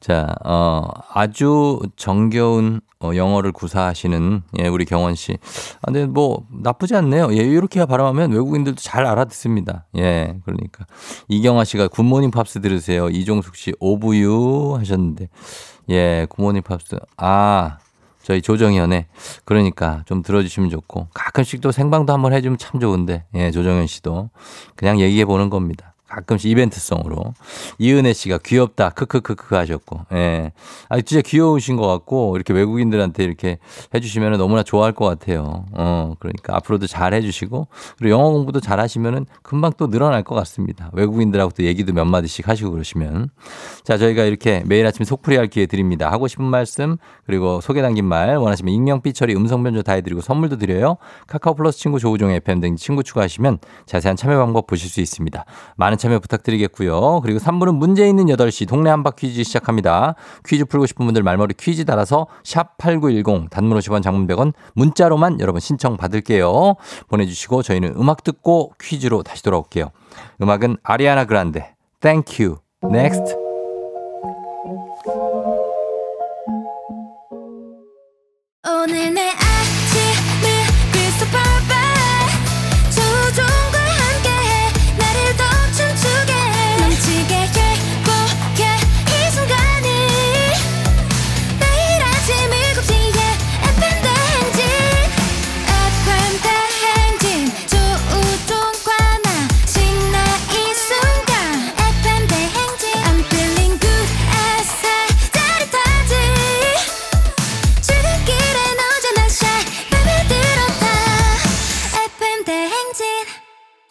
자, 어, 아주 정겨운 어, 영어를 구사하시는 예, 우리 경원 씨. 아, 근데 뭐 나쁘지 않네요. 예, 이렇게 발음하면 외국인들도 잘 알아듣습니다. 예, 그러니까 이경아 씨가 굿모닝 팝스 들으세요. 이종숙 씨 오브유 하셨는데 예, 굿모닝 팝스. 아, 저희 조정현의 그러니까 좀 들어주시면 좋고 가끔씩 또 생방도 한번 해주면 참 좋은데 예 조정현 씨도 그냥 얘기해 보는 겁니다. 가끔씩 이벤트성으로 이은혜 씨가 귀엽다 크크크크 하셨고 예. 아 진짜 귀여우신 것 같고 이렇게 외국인들한테 이렇게 해주시면 너무나 좋아할 것 같아요. 어 그러니까 앞으로도 잘 해주시고 그리고 영어 공부도 잘 하시면은 금방 또 늘어날 것 같습니다. 외국인들하고 또 얘기도 몇 마디씩 하시고 그러시면 자 저희가 이렇게 매일 아침 속풀이 할 기회 드립니다. 하고 싶은 말씀 그리고 소개 담긴 말 원하시면 익명 삐 처리 음성 변조 다 해드리고 선물도 드려요. 카카오 플러스 친구 조우종의 FM 등 친구 추가하시면 자세한 참여 방법 보실 수 있습니다. 많은 참여 부탁드리겠고요. 그리고 3부는 문제 있는 8시 동네 한바 퀴즈 시작합니다. 퀴즈 풀고 싶은 분들 말머리 퀴즈 달아서 샵 8910 단문 50원 장문 100원 문자로만 여러분 신청 받을게요. 보내주시고 저희는 음악 듣고 퀴즈로 다시 돌아올게요. 음악은 아리아나 그란데 Thank you. Next. 오늘 내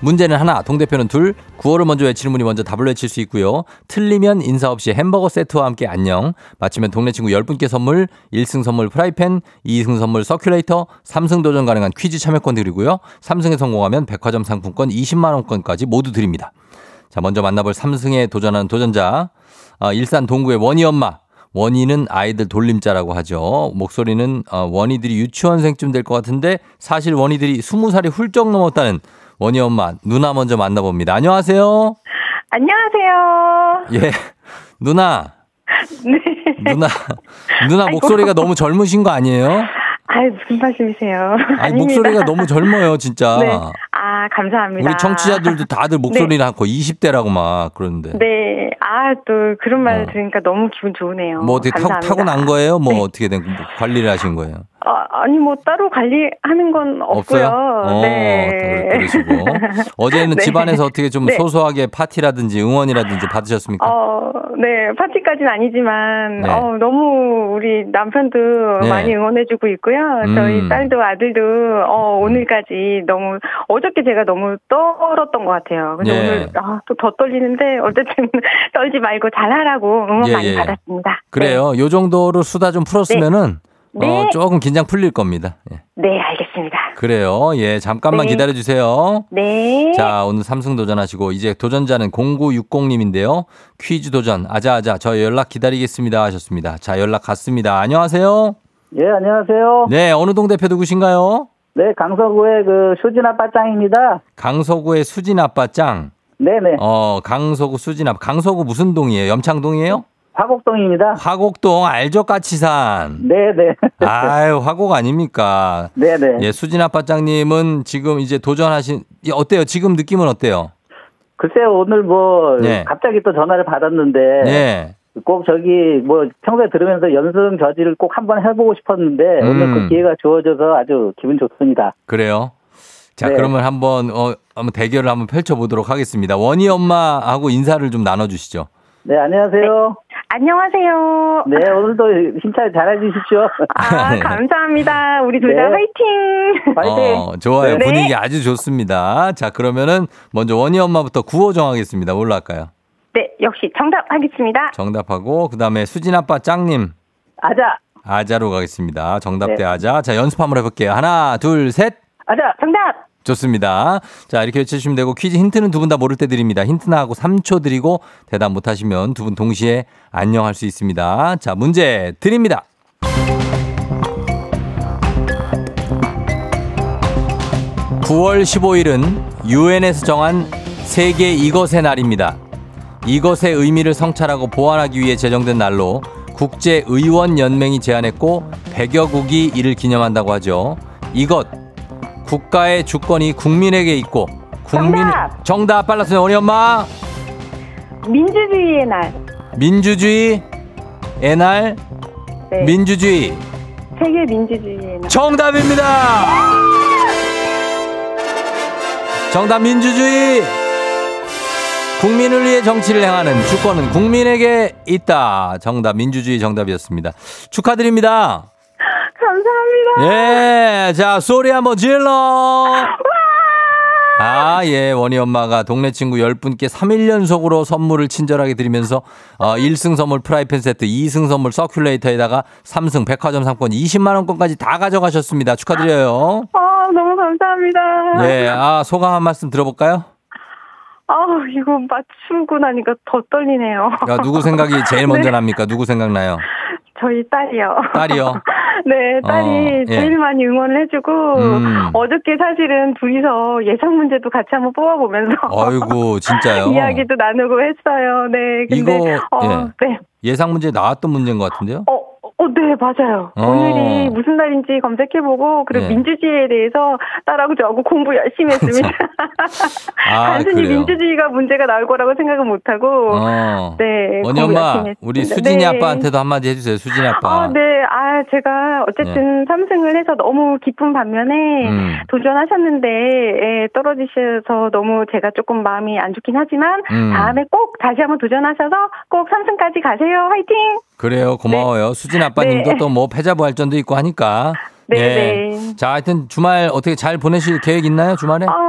문제는 하나 동대표는 둘 구호를 먼저 외치는 분이 먼저 답을 외칠 수 있고요. 틀리면 인사 없이 햄버거 세트와 함께 안녕. 맞히면 동네 친구 10분께 선물 1승 선물 프라이팬 2승 선물 서큘레이터 3승 도전 가능한 퀴즈 참여권 드리고요. 3승에 성공하면 백화점 상품권 20만 원권까지 모두 드립니다. 자 먼저 만나볼 3승에 도전하는 도전자. 어, 일산 동구의 원희 엄마. 원희는 아이들 돌림자라고 하죠. 목소리는 어, 원희들이 유치원생쯤 될 것 같은데 사실 원희들이 20살이 훌쩍 넘었다는 원희 엄마 누나 먼저 만나봅니다. 안녕하세요. 안녕하세요. 예. 누나. 네. 누나. 누나 목소리가 너무 젊으신 거 아니에요? 아이, 무슨 말씀이세요? 아니 아닙니다. 목소리가 너무 젊어요, 진짜. 네. 아, 감사합니다. 우리 청취자들도 다들 목소리는 거의 20대라고 막 그러는데. 네. 아, 또 그런 말 어. 들으니까 너무 기분 좋으네요. 뭐 어떻게 타고, 감사합니다. 타고 난 거예요? 뭐 네. 어떻게 된 관리를 하신 거예요? 아, 아니, 뭐 따로 관리하는 건 없고요. 없어요? 어, 네. 그러시고. 어제는 네. 집안에서 어떻게 좀 네. 소소하게 파티라든지 응원이라든지 받으셨습니까? 어, 네, 파티까지는 아니지만, 네. 어, 너무 우리 남편도 네. 많이 응원해주고 있고요. 음. 저희 딸도 아들도, 어, 오늘까지 너무, 어저께 제가 너무 떨었던 것 같아요. 근데 예. 오늘, 아, 또 더 떨리는데, 어쨌든 떨지 말고 잘하라고 응원 예, 많이 예. 받았습니다. 그래요. 요 정도로 수다 좀 풀었으면은 네. 어, 네. 조금 긴장 풀릴 겁니다. 예. 네, 알겠습니다. 그래요. 예, 잠깐만 네. 기다려 주세요. 네. 자, 오늘 삼승 도전하시고 이제 도전자는 0960님인데요. 퀴즈 도전 아자아자 저 연락 기다리겠습니다 하셨습니다. 자, 연락 갔습니다. 안녕하세요. 예, 안녕하세요. 네, 어느 동 대표 누구신가요? 네, 강서구의 그 수진 아빠짱입니다. 강서구의 수진 아빠 짱. 네네. 어, 강서구 수진 아빠. 강서구 무슨 동이에요? 염창동이에요? 화곡동입니다. 화곡동 알죠 까치산. 네네. 아유 화곡 아닙니까? 네네. 예 수진 아빠짱님은 지금 이제 도전하신 예, 어때요? 지금 느낌은 어때요? 글쎄요, 오늘 뭐, 네. 갑자기 또 전화를 받았는데, 네. 꼭 저기, 뭐, 평소에 들으면서 연승 저지를 꼭 한번 해보고 싶었는데, 음. 오늘 그 기회가 주어져서 아주 기분 좋습니다. 그래요. 자 네. 그러면 한번 어 한번 대결을 한번 펼쳐보도록 하겠습니다. 원희 엄마하고 인사를 좀 나눠주시죠. 네, 안녕하세요. 안녕하세요. 네, 오늘도 힘차게 잘해주십시오. 아, 감사합니다. 우리 둘다 네. 화이팅! 어, 좋아요. 네. 분위기 아주 좋습니다. 자 그러면은 먼저 원희 엄마부터 구호 정하겠습니다. 뭘로 할까요? 네, 역시 정답 하겠습니다. 정답하고 그 다음에 수진 아빠 짱님 아자! 아자로 가겠습니다. 정답 네. 대 아자. 자 연습 한번 해볼게요. 하나 둘 셋. 아자! 정답! 좋습니다. 자, 이렇게 외쳐주시면 되고 퀴즈 힌트는 두 분 다 모를 때 드립니다. 힌트나 하고 3초 드리고 대답 못하시면 두 분 동시에 안녕할 수 있습니다. 자, 문제 드립니다. (9월 15일은) 유엔에서 정한 세계 이것의 날입니다. 이것의 의미를 성찰하고 보완하기 위해 제정된 날로 국제의원연맹이 제안했고 100여 국이 이를 기념한다고 하죠. 이것 국가의 주권이 국민에게 있고 국민 정답! 정답 빨랐어요 우리 엄마 민주주의의 날. 민주주의 애날 네. 민주주의 세계 민주주의의 날. 정답입니다. 정답 민주주의. 국민을 위해 정치를 행하는 주권은 국민에게 있다. 정답 민주주의 정답이었습니다. 축하드립니다. 감사합니다. 예, 자 소리 한번 질러. 아, 예, 원희 엄마가 동네 친구 10분께 3일 연속으로 선물을 친절하게 드리면서 어, 1승 선물 프라이팬 세트, 2승 선물 서큘레이터에다가 3승 백화점 상권 20만 원권까지 다 가져가셨습니다. 축하드려요. 아, 너무 감사합니다. 예, 아, 소감 한 말씀 들어볼까요? 아, 이거 맞추고 나니까 더 떨리네요. 야, 누구 생각이 제일 먼저 네. 납니까? 누구 생각나요? 저희 딸이요. 딸이요? 네, 딸이 어, 예. 제일 많이 응원을 해주고 음. 어저께 사실은 둘이서 예상 문제도 같이 한번 뽑아보면서 어이구, 진짜요? 이야기도 나누고 했어요. 네, 근데 이거, 어, 예. 네, 예상 문제 나왔던 문제인 것 같은데요? 어, 어, 어, 네, 맞아요. 어. 오늘이 무슨 날인지 검색해보고, 그리고 네. 민주주의에 대해서 딸하고 저하고 공부 열심히 했습니다. 아, 단순히 그래요. 민주주의가 문제가 나올 거라고 생각은 못하고, 어. 네. 원희 엄마, 우리 했습니다. 수진이 네. 아빠한테도 한마디 해주세요. 수진이 아빠. 아, 네. 아, 제가 어쨌든 삼승을 해서 너무 기쁜 반면에 음. 도전하셨는데 예, 떨어지셔서 너무 제가 조금 마음이 안 좋긴 하지만 음. 다음에 꼭 다시 한번 도전하셔서 꼭 삼승까지 가세요. 화이팅! 그래요. 고마워요. 수진 아빠님도 네. 또뭐 패자부활전도 있고 하니까. 네, 예. 네. 자, 하여튼 주말 어떻게 잘 보내실 계획 있나요? 주말에? 아,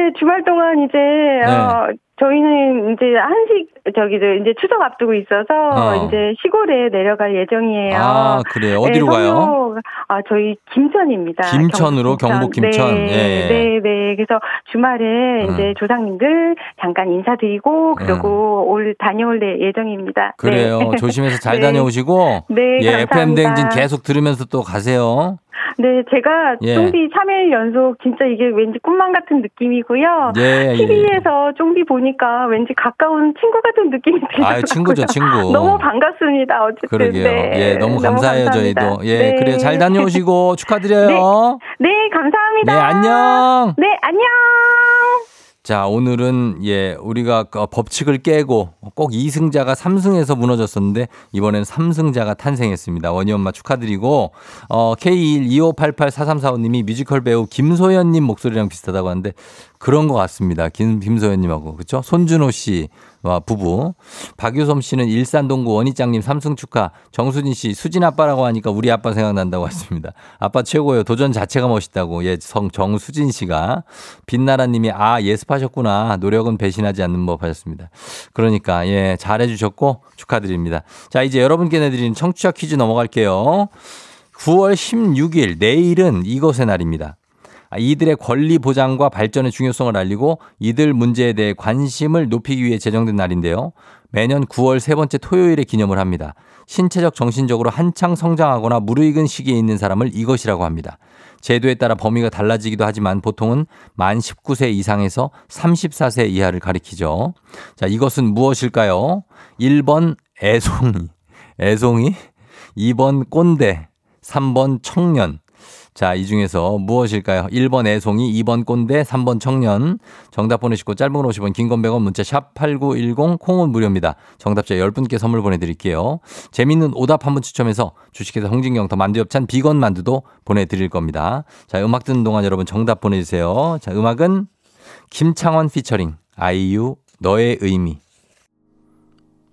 네, 주말 동안 이제, 네. 어, 저희는 이제 한식, 저기, 저 이제 추석 앞두고 있어서 어. 이제 시골에 내려갈 예정이에요. 아, 그래요. 어디로 네, 가요? 아, 저희 김천입니다. 김천으로, 경북 김천. 네, 예. 네, 네. 그래서 주말에 음. 이제 조상님들 잠깐 인사드리고, 그리고 올, 다녀올 예- 예정입니다. 그래요. 네. 조심해서 잘 네. 다녀오시고. 네, 예, FM 감사합니다. 댕진 계속 들으면서 또 가세요. 네, 제가 예. 쫑비 3일 연속 진짜 이게 왠지 꿈만 같은 느낌이고요. 예, 예. TV에서 쫑비 보니까 왠지 가까운 친구 같은 느낌이 들더라고요. 아유, 친구죠, 친구. 너무 반갑습니다. 어쨌든. 그러게요. 네. 예, 너무 감사해요, 감사합니다. 저희도. 예, 네. 그래요. 잘 다녀오시고 축하드려요. 네, 감사합니다. 네, 안녕. 네, 안녕. 자, 오늘은 예, 우리가 그 법칙을 깨고 꼭 2승자가 3승에서 무너졌었는데 이번엔 3승자가 탄생했습니다. 원희 엄마 축하드리고 어 K125884345님이 뮤지컬 배우 김소연 님 목소리랑 비슷하다고 하는데 그런 것 같습니다. 김, 김소연 님하고. 그렇죠? 손준호 씨와 부부. 박유솜 씨는 일산 동구 원희짱님 삼승 축하. 정수진 씨 수진 아빠라고 하니까 우리 아빠 생각난다고 했습니다. 아빠 최고예요. 도전 자체가 멋있다고. 예, 성 정수진 씨가 빛나라 님이 아, 예습하셨구나. 노력은 배신하지 않는 법 하셨습니다. 그러니까 예, 잘해 주셨고 축하드립니다. 자, 이제 여러분께 내드리는 청취자 퀴즈 넘어갈게요. 9월 16일 내일은 이것의 날입니다. 아, 이들의 권리 보장과 발전의 중요성을 알리고 이들 문제에 대해 관심을 높이기 위해 제정된 날인데요. 매년 9월 세 번째 토요일에 기념을 합니다. 신체적 정신적으로 한창 성장하거나 무르익은 시기에 있는 사람을 이것이라고 합니다. 제도에 따라 범위가 달라지기도 하지만 보통은 만 19세 이상에서 34세 이하를 가리키죠. 자, 이것은 무엇일까요? 1번 애송이. 애송이? 2번 꼰대. 3번 청년. 자, 이 중에서 무엇일까요? 1번 애송이, 2번 꼰대, 3번 청년. 정답 보내시고 짧은 건 50원, 긴 건 100원, 문자 샵 8910, 콩은 무료입니다. 정답자 10분께 선물 보내드릴게요. 재밌는 오답 한 분 추첨해서 주식회사 홍진경 더 만두엽찬 비건 만두도 보내드릴 겁니다. 자, 음악 듣는 동안 여러분 정답 보내주세요. 자, 음악은 김창원 피처링, 아이유, 너의 의미.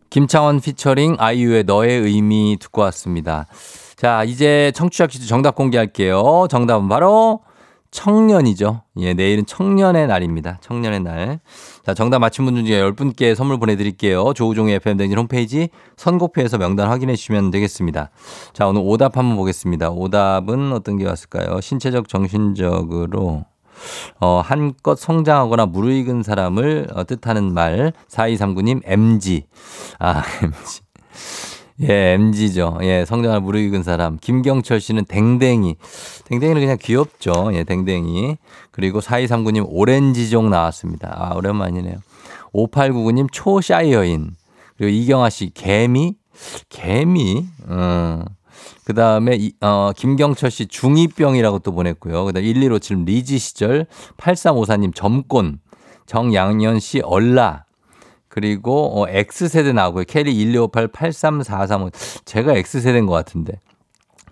김창원 피처링 아이유의 너의 의미 듣고 왔습니다. 자, 이제 청취자 퀴즈 정답 공개할게요. 정답은 바로 청년이죠. 예, 내일은 청년의 날입니다. 청년의 날. 자, 정답 맞힌 분 중에 10분께 선물 보내드릴게요. 조우종의 FM댕진 홈페이지 선곡표에서 명단 확인해 주시면 되겠습니다. 자, 오늘 오답 한번 보겠습니다. 오답은 어떤 게 왔을까요? 신체적, 정신적으로. 어, 한껏 성장하거나 무르익은 사람을 어, 뜻하는 말. 4239님, MG. 아, MG. 예, MG죠. 예, 성장을 무르익은 사람. 김경철 씨는 댕댕이. 댕댕이는 그냥 귀엽죠. 예, 댕댕이. 그리고 4239님, 오렌지종 나왔습니다. 아, 오랜만이네요. 5899님, 초샤이어인. 그리고 이경아 씨, 개미? 개미? 어. 그 다음에, 어, 김경철 씨, 중2병이라고 또 보냈고요. 그 다음 1157 리즈 시절, 8354님, 점권. 정양연 씨, 얼라. 그리고 어, X세대 나오고요. 캐리 1258 83435. 제가 X세대인 것 같은데.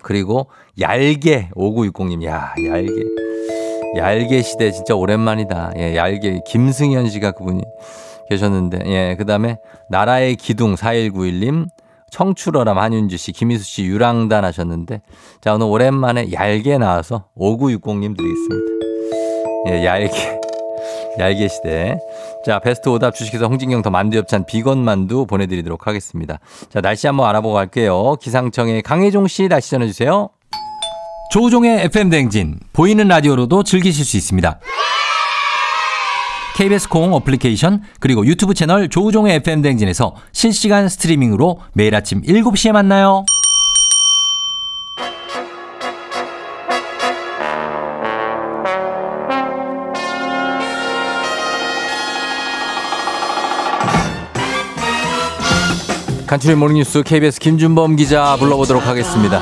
그리고 얄개 5960님. 야, 얄개. 얄개 시대 진짜 오랜만이다. 예, 얄개 김승현 씨가 그분이 계셨는데. 예, 그 다음에 나라의 기둥 4191님. 청출어람 한윤주 씨, 김희수 씨 유랑단 하셨는데. 자, 오늘 오랜만에 얄개 나와서 5960님 드리겠습니다. 예, 얄개. 얄개 시대. 자, 베스트 오답 주식회사 홍진경 더 만두엽찬 비건 만두 보내드리도록 하겠습니다. 자, 날씨 한번 알아보고 갈게요. 기상청의 강혜종 씨 날씨 전해주세요. 조우종의 FM 댕진 보이는 라디오로도 즐기실 수 있습니다. KBS 콩 어플리케이션 그리고 유튜브 채널 조우종의 FM 댕진에서 실시간 스트리밍으로 매일 아침 7시에 만나요. 간추린 모닝뉴스 KBS 김준범 기자 불러보도록 하겠습니다.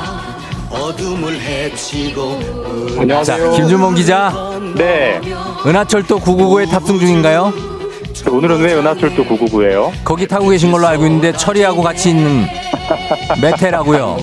자, 김준범 기자. 네. 은하철도 999에 탑승 중인가요? 오늘은 왜 은하철도 999예요? 거기 타고 계신 걸로 알고 있는데 철이하고 같이 있는 메테라고요.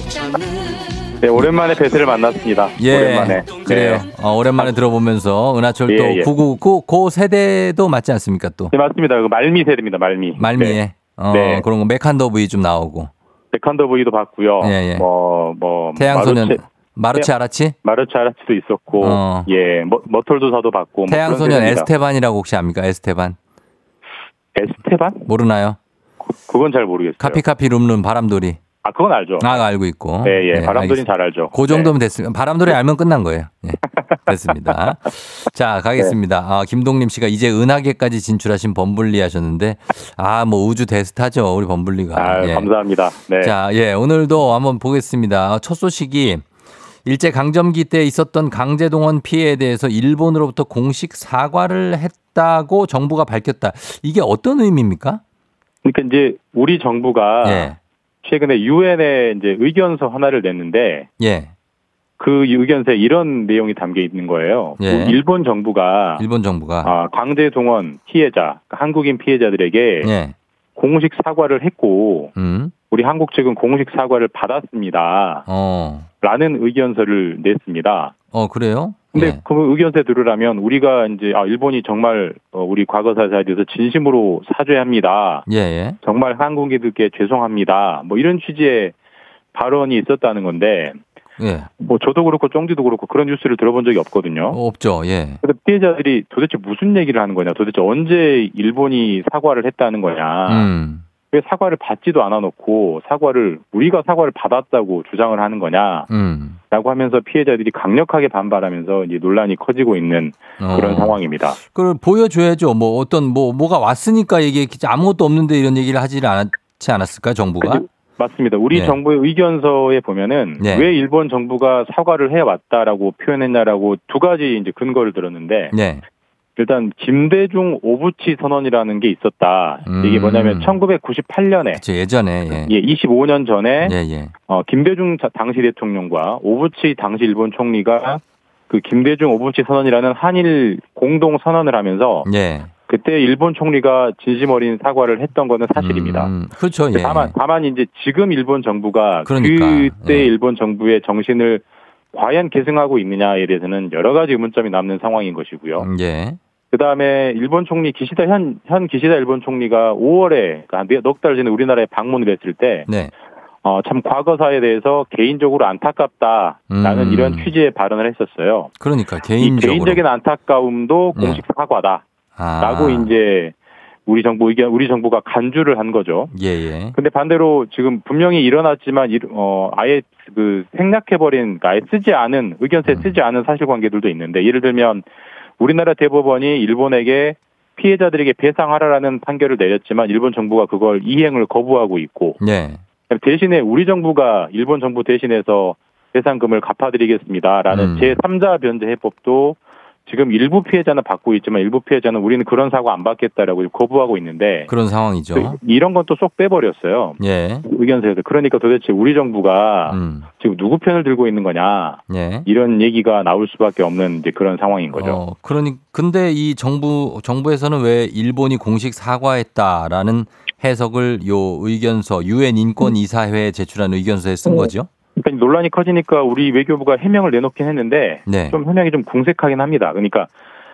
네, 오랜만에 배틀을 만났습니다. 예. 오랜만에. 그래요. 네. 어, 오랜만에 들어보면서 은하철도 예, 예. 999, 그 세대도 맞지 않습니까 또? 네, 맞습니다. 그 말미 세대입니다. 말미. 말미에. 네. 어, 네. 그런 거 메칸더 V 좀 나오고. 백한더 V도 봤고요. 예, 예. 뭐, 뭐. 태양소년 마루체, 마르치 태- 아라치? 마르치 아라치도 있었고. 어. 예. 머, 머털도사도 봤고. 뭐 태양소년 세대입니다. 에스테반이라고 혹시 압니까? 에스테반? 에스테반? 모르나요? 그 건 잘 모르겠어요. 카피카피 룸룸 바람돌이. 아, 그건 알죠. 아, 알고 있고. 예, 예. 네, 바람돌이는 알겠습니다. 잘 알죠. 그 정도면 됐습니다. 바람돌이 알면 끝난 거예요. 예. 됐습니다. 자, 가겠습니다. 아, 김동림 씨가 이제 은하계까지 진출하신 범블리 하셨는데, 아, 뭐 우주 대스타죠. 우리 범블리가. 아, 예. 감사합니다. 네. 자, 예, 오늘도 한번 보겠습니다. 첫 소식이 일제 강점기 때 있었던 강제동원 피해에 대해서 일본으로부터 공식 사과를 했다고 정부가 밝혔다. 이게 어떤 의미입니까? 그러니까 이제 우리 정부가 예. 최근에 유엔에 이제 의견서 하나를 냈는데 예. 그 의견서에 이런 내용이 담겨 있는 거예요. 예. 일본 정부가 일본 정부가 아, 강제 동원 피해자, 그러니까 한국인 피해자들에게 예. 공식 사과를 했고 음. 우리 한국 측은 공식 사과를 받았습니다. 어. 라는 의견서를 냈습니다. 어, 그래요? 근데 예. 그 의견서에 들으라면 우리가 이제 아 일본이 정말 어, 우리 과거 사사에 대해서 진심으로 사죄합니다. 예, 예. 정말 한국인들께 죄송합니다. 뭐 이런 취지의 발언이 있었다는 건데 예. 뭐 저도 그렇고 쫑디도 그렇고 그런 뉴스를 들어본 적이 없거든요. 어, 없죠. 예. 근데 피해자들이 도대체 무슨 얘기를 하는 거냐, 도대체 언제 일본이 사과를 했다는 거냐, 음. 왜 사과를 받지도 않아 놓고 사과를 우리가 사과를 받았다고 주장을 하는 거냐라고 음. 하면서 피해자들이 강력하게 반발하면서 이제 논란이 커지고 있는 그런 어. 상황입니다. 그걸 보여줘야죠. 뭐 어떤 뭐 뭐가 왔으니까 얘기했겠지. 아무것도 없는데 이런 얘기를 하지 않았지 않았을까 정부가? 그죠? 맞습니다. 우리 네. 정부의 의견서에 보면은 네. 왜 일본 정부가 사과를 해왔다라고 표현했냐라고 두 가지 이제 근거를 들었는데 네. 일단 김대중 오부치 선언이라는 게 있었다. 음. 이게 뭐냐면 1998년에 그쵸 예전에 예. 예, 25년 전에 예, 예. 어, 김대중 자- 당시 대통령과 오부치 당시 일본 총리가 그 김대중 오부치 선언이라는 한일 공동 선언을 하면서 예. 그때 일본 총리가 진심 어린 사과를 했던 거는 사실입니다. 음, 그렇죠. 예. 다만 다만 이제 지금 일본 정부가 그러니까, 그때 예. 일본 정부의 정신을 과연 계승하고 있느냐에 대해서는 여러 가지 의문점이 남는 상황인 것이고요. 음, 예. 그 다음에 일본 총리 기시다 현, 현 기시다 일본 총리가 5월에 그러니까 넉달 전에 우리나라에 방문을 했을 때, 네. 어, 참 과거사에 대해서 개인적으로 안타깝다라는 음. 이런 취지의 발언을 했었어요. 그러니까 이 개인적으로 개인적인 안타까움도 네. 공식 사과다라고 아. 이제 우리 정부 의견, 우리 정부가 간주를 한 거죠. 예, 예. 근데 반대로 지금 분명히 일어났지만 일- 어 아예 그 생략해 버린 그러니까 아예 쓰지 않은 의견서에 음. 쓰지 않은 사실관계들도 있는데 예를 들면 우리나라 대법원이 일본에게 피해자들에게 배상하라라는 판결을 내렸지만 일본 정부가 그걸 이행을 거부하고 있고 예. 대신에 우리 정부가 일본 정부 대신해서 배상금을 갚아드리겠습니다라는 음. 제3자 변제 해법도 지금 일부 피해자는 받고 있지만 일부 피해자는 우리는 그런 사고 안 받겠다라고 거부하고 있는데 그런 상황이죠. 그 이런 건 또 쏙 빼버렸어요. 예. 의견서에서 그러니까 도대체 우리 정부가 음. 지금 누구 편을 들고 있는 거냐 예. 이런 얘기가 나올 수밖에 없는 이제 그런 상황인 거죠. 어, 그러니 근데 이 정부 정부에서는 왜 일본이 공식 사과했다라는 해석을 요 의견서 유엔 인권 이사회에 제출한 의견서에 쓴 거죠? 그러니까 논란이 커지니까 우리 외교부가 해명을 내놓긴 했는데 네. 좀 해명이 좀 궁색하긴 합니다. 그러니까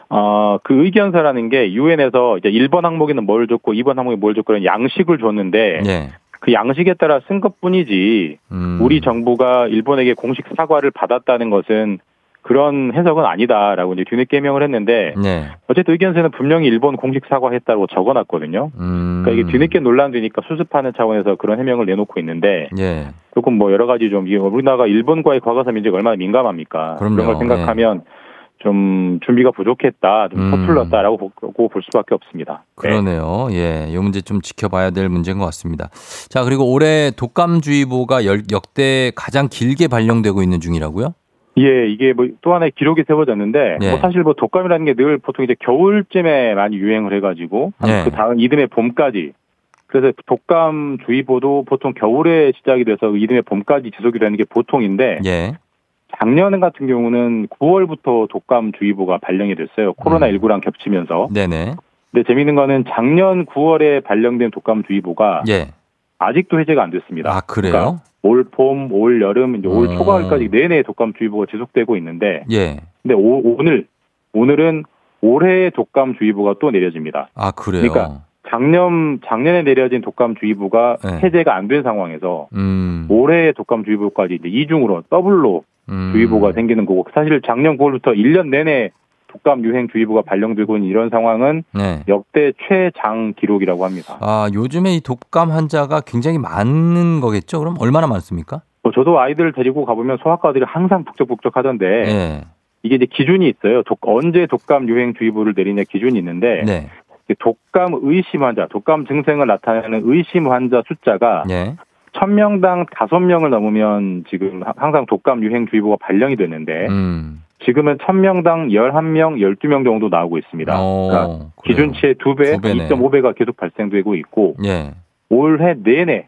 어, 그 의견서라는 게 유엔에서 이제 1번 항목에는 뭘 줬고 2번 항목에 뭘 줬고 그런 양식을 줬는데 예. 그 양식에 따라 쓴 것뿐이지 음. 우리 정부가 일본에게 공식 사과를 받았다는 것은 그런 해석은 아니다라고 이제 뒤늦게 해명을 했는데 네. 어쨌든 의견서는 분명히 일본 공식 사과했다고 적어놨거든요. 음. 그러니까 이게 뒤늦게 논란되니까 수습하는 차원에서 그런 해명을 내놓고 있는데 예. 조금 뭐 여러 가지 좀 우리나라가 일본과의 과거사 민족이 얼마나 민감합니까? 그럼요. 런걸 생각하면 좀 준비가 부족했다, 좀 음. 서툴렀다라고 보고 볼 수밖에 없습니다. 네. 그러네요. 예. 이 문제 좀 지켜봐야 될 문제인 것 같습니다. 자, 그리고 올해 독감주의보가 열- 역대 가장 길게 발령되고 있는 중이라고요? 예, 이게 뭐 또 하나의 기록이 세워졌는데 예. 뭐 사실 뭐 독감이라는 게 늘 보통 이제 겨울쯤에 많이 유행을 해가지고 한 예. 그 다음 이듬해 봄까지 그래서 독감 주의보도 보통 겨울에 시작이 돼서 이듬해 봄까지 지속이 되는 게 보통인데 예. 작년 같은 경우는 9월부터 독감 주의보가 발령이 됐어요. 코로나 19랑 겹치면서. 네네. 근데 재밌는 거는 작년 9월에 발령된 독감 주의보가 예. 아직도 해제가 안 됐습니다. 아, 그래요? 그러니까 올 봄, 올 여름, 이제 올 어. 초가을까지 내내 독감주의보가 지속되고 있는데 예. 근데 오, 오늘 오늘은 올해 독감주의보가 또 내려집니다. 아, 그래요? 그러니까 작년 작년에 내려진 독감주의보가 네. 해제가 안 된 상황에서 음. 올해 독감주의보까지 이제 이중으로 더블로 음. 주의보가 생기는 거고 사실 작년 9월부터 1년 내내 독감 유행 주의보가 발령되고 있는 이런 상황은 네. 역대 최장 기록이라고 합니다. 아, 요즘에 이 독감 환자가 굉장히 많은 거겠죠? 그럼 얼마나 많습니까? 뭐 저도 아이들 데리고 가보면 소아과들이 항상 북적북적 하던데 예. 이게 이제 기준이 있어요. 독- 언제 독감 유행 주의보를 내리냐 기준이 있는데 네. 독감 의심 환자, 독감 증상을 나타내는 의심 환자 숫자가 예. 1000명당 5명을 넘으면 지금 하- 항상 독감 유행 주의보가 발령이 되는데 음. 지금은 1000명당 11명, 12명 정도 나오고 있습니다. 어, 그러니까. 기준치의 2배, 두 배네. 2.5배가 계속 발생되고 있고 예. 올해 내내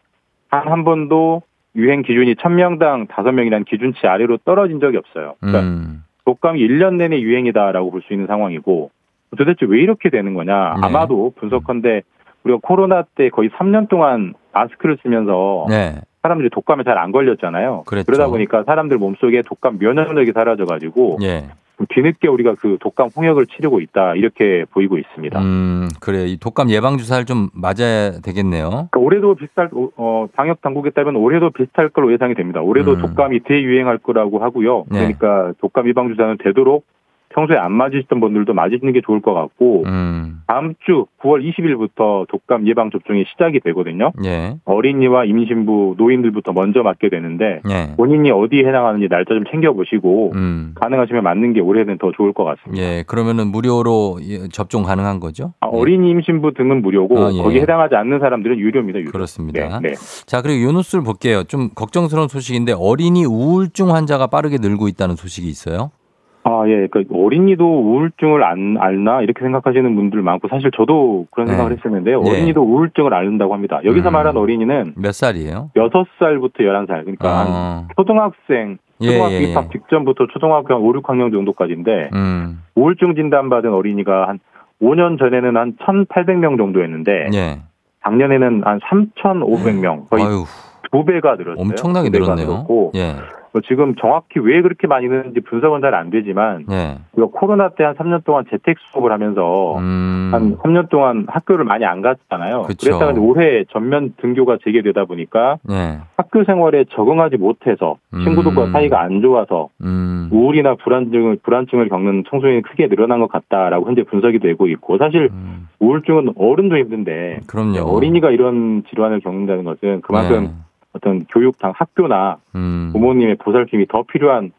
한 한 번도 유행 기준이 1000명당 5명이라는 기준치 아래로 떨어진 적이 없어요. 그러니까 음. 독감이 1년 내내 유행이다라고 볼 수 있는 상황이고 도대체 왜 이렇게 되는 거냐? 네. 아마도 분석컨대 우리가 코로나 때 거의 3년 동안 마스크를 쓰면서 네. 사람들이 독감에 잘 안 걸렸잖아요. 그랬죠. 러다 보니까 사람들 몸속에 독감 면역력이 사라져가지고 예. 뒤늦게 우리가 그 독감 홍역을 치르고 있다 이렇게 보이고 있습니다. 음, 그래. 이 독감 예방 주사를 좀 맞아야 되겠네요. 그러니까 올해도 비슷할 어, 방역 당국에 따르면 올해도 비슷할 걸로 예상이 됩니다. 올해도 음. 독감이 대유행할 거라고 하고요. 네. 그러니까 독감 예방 주사는 되도록 평소에 안 맞으시던 분들도 맞으시는 게 좋을 것 같고 음. 다음 주 9월 20일부터 독감 예방 접종이 시작이 되거든요. 예. 어린이와 임신부, 노인들부터 먼저 맞게 되는데 예. 본인이 어디에 해당하는지 날짜 좀 챙겨 보시고 음. 가능하시면 맞는 게 올해는 더 좋을 것 같습니다. 예. 그러면은 무료로 예, 접종 가능한 거죠? 아, 어린이 임신부 등은 무료고 아, 예. 거기에 해당하지 않는 사람들은 유료입니다. 유료. 그렇습니다. 네, 네. 자, 그리고 요 뉴스를 볼게요. 좀 걱정스러운 소식인데 어린이 우울증 환자가 빠르게 늘고 있다는 소식이 있어요. 아, 예. 그 어린이도 우울증을 안 앓나 이렇게 생각하시는 분들 많고 사실 저도 그런 네. 생각을 했었는데요. 예. 어린이도 우울증을 앓는다고 합니다. 여기서 음. 말하는 어린이는 몇 살이에요? 6살부터 11살. 그러니까 한 어. 초등학생, 예, 초등학교 예, 예. 입학 직전부터 초등학교 한 5, 6학년 정도까지인데 음. 우울증 진단받은 어린이가 한 5년 전에는 한 1,800명 정도였는데 예. 작년에는 한 3,500명 거의 아유, 두 배가 늘었어요. 엄청나게 늘었네요. 늘었고 예. 뭐 지금 정확히 왜 그렇게 많이 늘는지 분석은 잘 안 되지만 예. 우리가 코로나 때 한 3년 동안 재택 수업을 하면서 음. 한 3년 동안 학교를 많이 안 갔잖아요. 그쵸. 랬다가 올해 전면 등교가 재개되다 보니까 예. 학교 생활에 적응하지 못해서 음. 친구들과 사이가 안 좋아서 음. 우울이나 불안증을 불안증을 겪는 청소년이 크게 늘어난 것 같다라고 현재 분석이 되고 있고 사실 음. 우울증은 어른도 힘든데 그럼요. 어린이가 이런 질환을 겪는다는 것은 그만큼 네. 어떤 교육당 학교나 음. 부모님의 보살핌이 더 필요한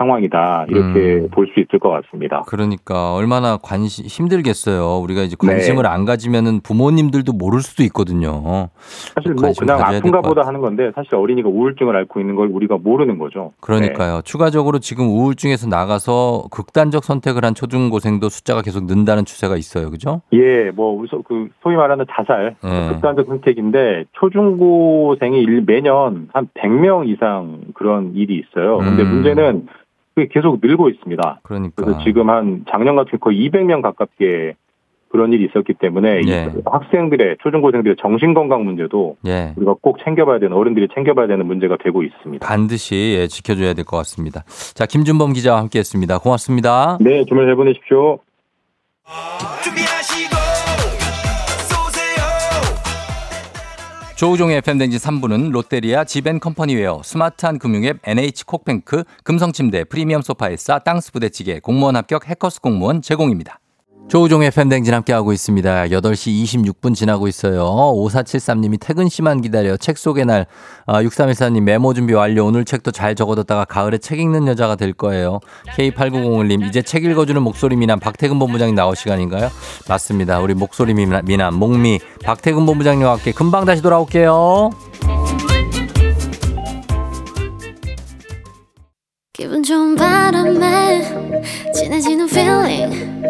상황이다 이렇게 음. 볼수 있을 것 같습니다. 그러니까 얼마나 관심 힘들겠어요. 우리가 이제 네. 관심을 안 가지면은 부모님들도 모를 수도 있거든요. 사실 뭐 그냥 가져야 될것 아픈가 보다 같아요. 하는 건데 사실 어린이가 우울증을 앓고 있는 걸 우리가 모르는 거죠. 그러니까요. 추가적으로 지금 우울증에서 나가서 극단적 선택을 한 초중고생도 숫자가 계속 는다는 추세가 있어요. 그죠? 예, 뭐 그 소위 말하는 자살 예. 극단적 선택인데 초중고생이 일- 매년 한 100명 이상 그런 일이 있어요. 근데 음. 문제는 그게 계속 늘고 있습니다. 그러니까. 그래서 지금 한 작년 같은 거의 200명 가깝게 그런 일이 있었기 때문에 이 예. 학생들의 초중고생들의 정신 건강 문제도 예. 우리가 꼭 챙겨봐야 되는 어른들이 챙겨봐야 되는 문제가 되고 있습니다. 반드시 예, 지켜줘야 될 것 같습니다. 자, 김준범 기자와 함께했습니다. 고맙습니다. 네, 주말 잘 보내십시오. 조우종의 FM댕지 3부는 롯데리아 지벤컴퍼니웨어, 스마트한 금융앱 NH콕뱅크, 금성침대, 프리미엄 소파에싸, 땅스 부대찌개, 공무원 합격 해커스 공무원 제공입니다. 조우종의 FM댕진 함께하고 있습니다. 8시 26분 지나고 있어요. 5473님이 퇴근 시만 기다려 책 속의 날. 아, 6314님 메모 준비 완료. 오늘 책도 잘 적어뒀다가 가을에 책 읽는 여자가 될 거예요. K8901님 이제 책 읽어주는 목소리 미남 박태근 본부장님 나올 시간인가요? 맞습니다. 우리 목소리 미남, 미남 목미 박태근 본부장님과 함께 금방 다시 돌아올게요. feeling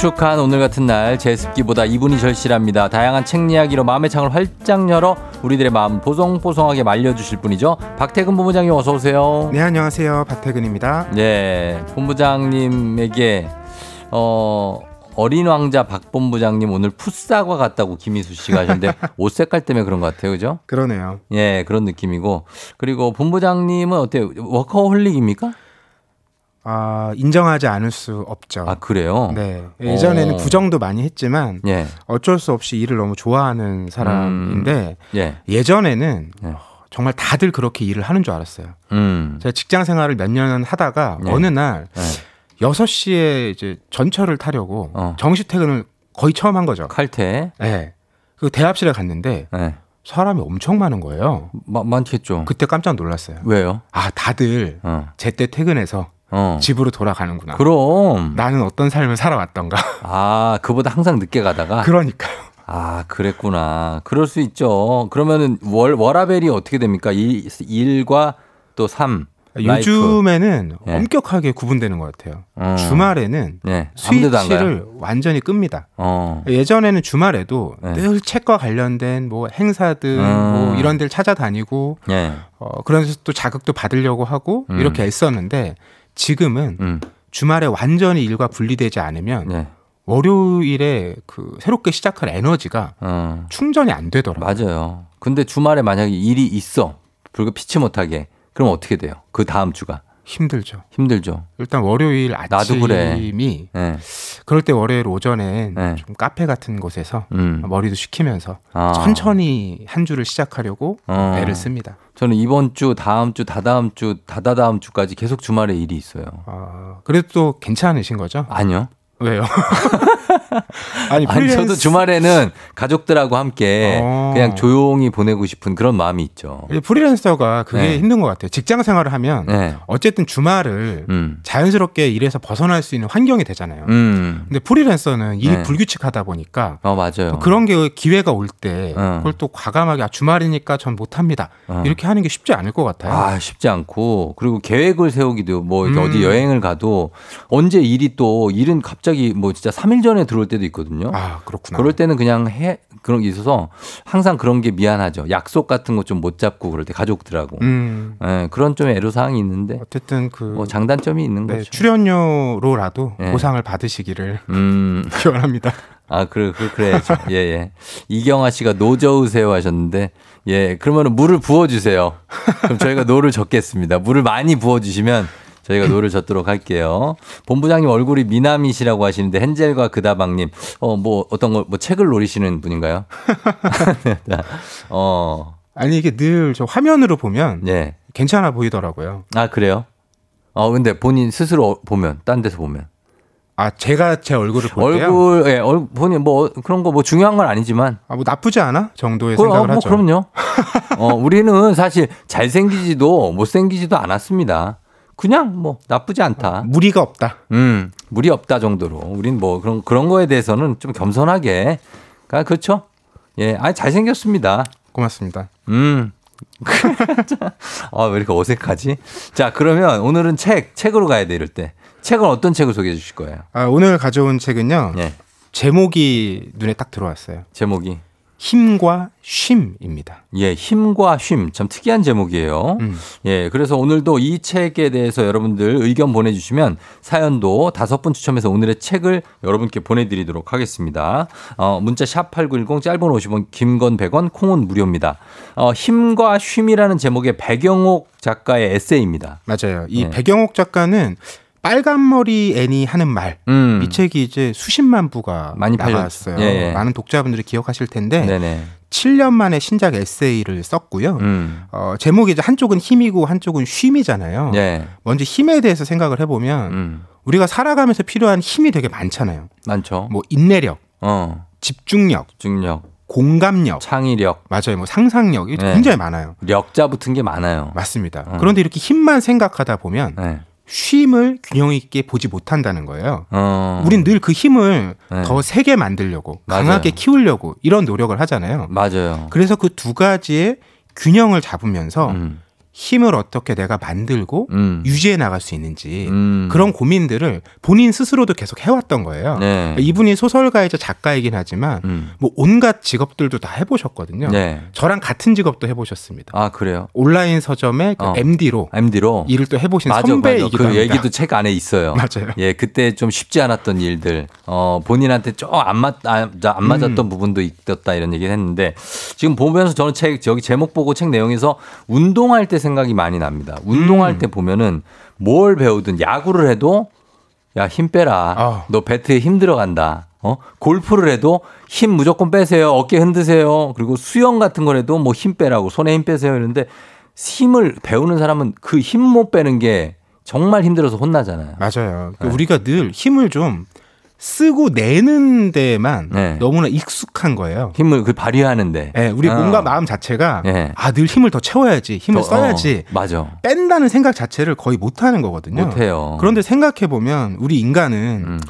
축축한 오늘 같은 날 제습기보다 이분이 절실합니다. 다양한 책 이야기로 마음의 창을 활짝 열어 우리들의 마음 보송보송하게 말려주실 분이죠. 박태근 본부장님 어서 오세요. 네 안녕하세요 박태근입니다. 네, 본부장님에게 어 어린 왕자 박 본부장님 오늘 풋사과 같다고 김희수 씨가 하셨는데 옷 색깔 때문에 그런 것 같아요, 그죠? 그러네요. 예, 그런 느낌이고 그리고 본부장님은 어때요? 워커홀릭입니까? 아 인정하지 않을 수 없죠. 아 그래요? 네 예전에는 어. 부정도 많이 했지만 예, 어쩔 수 없이 일을 너무 좋아하는 사람인데 예, 예전에는 네. 정말 다들 그렇게 일을 하는 줄 알았어요. 음, 제가 직장 생활을 몇 년 하다가 네. 어느 날 네. 6시에 이제 전철을 타려고 어. 정시 퇴근을 거의 처음 한 거죠. 칼퇴, 네. 그 대합실에 갔는데 예, 사람이 엄청 많은 거예요. 마- 많겠죠. 그때 깜짝 놀랐어요. 왜요? 아, 다들 어, 제때 퇴근해서 어, 집으로 돌아가는구나. 그럼 나는 어떤 삶을 살아왔던가. 아 그보다 항상 늦게 가다가 그러니까요. 아, 그랬구나. 그럴 수 있죠. 그러면은 월, 워라밸이 어떻게 됩니까? 일, 일과 또 삶. Life. 요즘에는 예. 엄격하게 구분되는 것 같아요. 어. 주말에는 예. 스위치를 완전히 끕니다. 어. 예전에는 주말에도 네. 늘 책과 관련된 뭐 행사들 음. 뭐 이런 데를 찾아다니고 예. 어, 그러면서 또 자극도 받으려고 하고 음. 이렇게 애썼는데 지금은 음. 주말에 완전히 일과 분리되지 않으면 예. 월요일에 그 새롭게 시작할 에너지가 어. 충전이 안 되더라고요. 맞아요. 근데 주말에 만약에 일이 있어. 불과 피치 못하게. 그럼 어떻게 돼요? 그 다음 주가. 힘들죠. 힘들죠. 일단 월요일 아침이 나도 그래. 예. 그럴 때 월요일 오전엔 네. 좀 카페 같은 곳에서 음. 머리도 식히면서 아. 천천히 한 주를 시작하려고 어. 애를 씁니다. 저는 이번 주, 다음 주, 다다음 주, 다다다음 주까지 계속 주말에 일이 있어요. 아, 그래도 또 괜찮으신 거죠? 아니요. 왜요? 아니, 아니, 프리랜스- 저도 주말에는 가족들하고 함께 어. 그냥 조용히 보내고 싶은 그런 마음이 있죠. 이 프리랜서가 그게 네. 힘든 것 같아요. 직장 생활을 하면 네. 어쨌든 주말을 음. 자연스럽게 일에서 벗어날 수 있는 환경이 되잖아요. 음. 근데 프리랜서는 일이 네. 불규칙하다 보니까 어, 맞아요. 그런 게 기회가 올때 어. 그걸 또 과감하게 아, 주말이니까 전 못합니다. 어. 이렇게 하는 게 쉽지 않을 것 같아요. 아, 쉽지 않고 그리고 계획을 세우기도 뭐 음. 어디 여행을 가도 언제 일이 또 일은 갑자기 뭐 진짜 3일 전에 들어 올 때도 있거든요. 아, 그렇구나. 그럴 때는 그냥 해 그런 게 있어서 항상 그런 게 미안하죠. 약속 같은 거 좀 못 잡고 그럴 때 가족들하고. 음. 예, 그런 좀 애로 사항이 있는데 어쨌든 그 뭐 장단점이 있는 네, 거죠. 출연료로라도 네. 보상을 받으시기를 음. 기원합니다. 아, 그래, 그, 그래야죠. 예, 예. 이경아 씨가 노 저으세요 하셨는데, 예, 그러면 물을 부어주세요. 그럼 저희가 노를 젓겠습니다. 물을 많이 부어주시면 저희가 노를 젓도록 할게요. 본부장님 얼굴이 미남이시라고 하시는데, 헨젤과 그다방님, 어, 뭐, 어떤 거, 뭐, 책을 노리시는 분인가요? 어, 아니 이게 늘 저 화면으로 보면 예. 괜찮아 보이더라고요. 아, 그래요? 어, 근데 본인 스스로 보면, 딴 데서 보면. 아 제가 제 얼굴을 볼 때요. 얼굴, 예, 얼, 본인 뭐, 그런 거 뭐 중요한 건 아니지만, 아, 뭐 나쁘지 않아 정도의 그럼, 생각을 뭐 하죠. 그럼요. 어, 우리는 사실 잘 생기지도 못 생기지도 않았습니다. 그냥 뭐 나쁘지 않다. 무리가 없다. 음, 무리 없다 정도로. 우린 뭐 그런 그런 거에 대해서는 좀 겸손하게. 아, 그렇죠? 예, 아 잘생겼습니다. 고맙습니다. 음. 아, 왜 이렇게 어색하지? 자, 그러면 오늘은 책, 책으로 가야 돼, 이럴 때. 책은 어떤 책을 소개해 주실 거예요? 아, 오늘 가져온 책은요. 예. 제목이 눈에 딱 들어왔어요. 제목이. 힘과 쉼입니다. 예, 힘과 쉼. 참 특이한 제목이에요. 음. 예, 그래서 오늘도 이 책에 대해서 여러분들 의견 보내주시면 사연도 다섯 분 추첨해서 오늘의 책을 여러분께 보내드리도록 하겠습니다. 어, 문자 샵8910 짧은 50원, 긴건 100원, 콩은 무료입니다. 어, 힘과 쉼이라는 제목의 배경옥 작가의 에세이입니다. 맞아요. 이 네. 배경옥 작가는 빨간머리 애니 하는 말. 음. 이 책이 이제 수십만 부가 많이. 팔렸죠. 예, 예. 많은 독자분들이 기억하실 텐데 네네. 7년 만에 신작 에세이를 썼고요. 음. 어, 제목이 이제 한쪽은 힘이고 한쪽은 쉼이잖아요. 예. 먼저 힘에 대해서 생각을 해보면 음. 우리가 살아가면서 필요한 힘이 되게 많잖아요. 많죠. 뭐 인내력, 어. 집중력, 집중력, 공감력, 창의력, 맞아요. 뭐 상상력 이 네. 굉장히 많아요. 력 자 붙은 게 많아요. 맞습니다. 어. 그런데 이렇게 힘만 생각하다 보면 네. 쉼을 균형 있게 보지 못한다는 거예요. 어. 우린 늘 그 힘을 네. 더 세게 만들려고 맞아요. 강하게 키우려고 이런 노력을 하잖아요. 맞아요. 그래서 그 두 가지의 균형을 잡으면서 음. 힘을 어떻게 내가 만들고 음. 유지해 나갈 수 있는지 음. 그런 고민들을 본인 스스로도 계속 해왔던 거예요. 네. 이분이 소설가이자 작가이긴 하지만 음. 뭐 온갖 직업들도 다 해보셨거든요. 네. 저랑 같은 직업도 해보셨습니다. 아 그래요. 온라인 서점의 그 어. MD로 MD로 일을 또 해보신 맞아, 선배이기도 맞아. 그 합니다. 얘기도 책 안에 있어요. 맞아요. 예, 그때 좀 쉽지 않았던 일들, 어, 본인한테 좀 안 맞, 안, 안 맞았던 음. 부분도 있었다 이런 얘기를 했는데 지금 보면서 저는 책, 저기 제목 보고 책 내용에서 운동할 때 생각이 많이 납니다. 운동할 음. 때 보면은 뭘 배우든 야구를 해도 야, 힘 빼라. 아. 너 배트에 힘 들어간다. 어? 골프를 해도 힘 무조건 빼세요. 어깨 흔드세요. 그리고 수영 같은 걸 해도 뭐 힘 빼라고 손에 힘 빼세요. 이러는데 힘을 배우는 사람은 그 힘 못 빼는 게 정말 힘들어서 혼나잖아요. 맞아요. 그러니까 네. 우리가 늘 힘을 좀 쓰고 내는 데만 네. 너무나 익숙한 거예요. 힘을 그 발휘하는데. 예, 우리 어. 몸과 마음 자체가 예. 아늘 힘을 더 채워야지, 힘을 더, 써야지, 어, 맞아. 뺀다는 생각 자체를 거의 못 하는 거거든요. 못 해요. 그런데 생각해 보면 우리 인간은 음,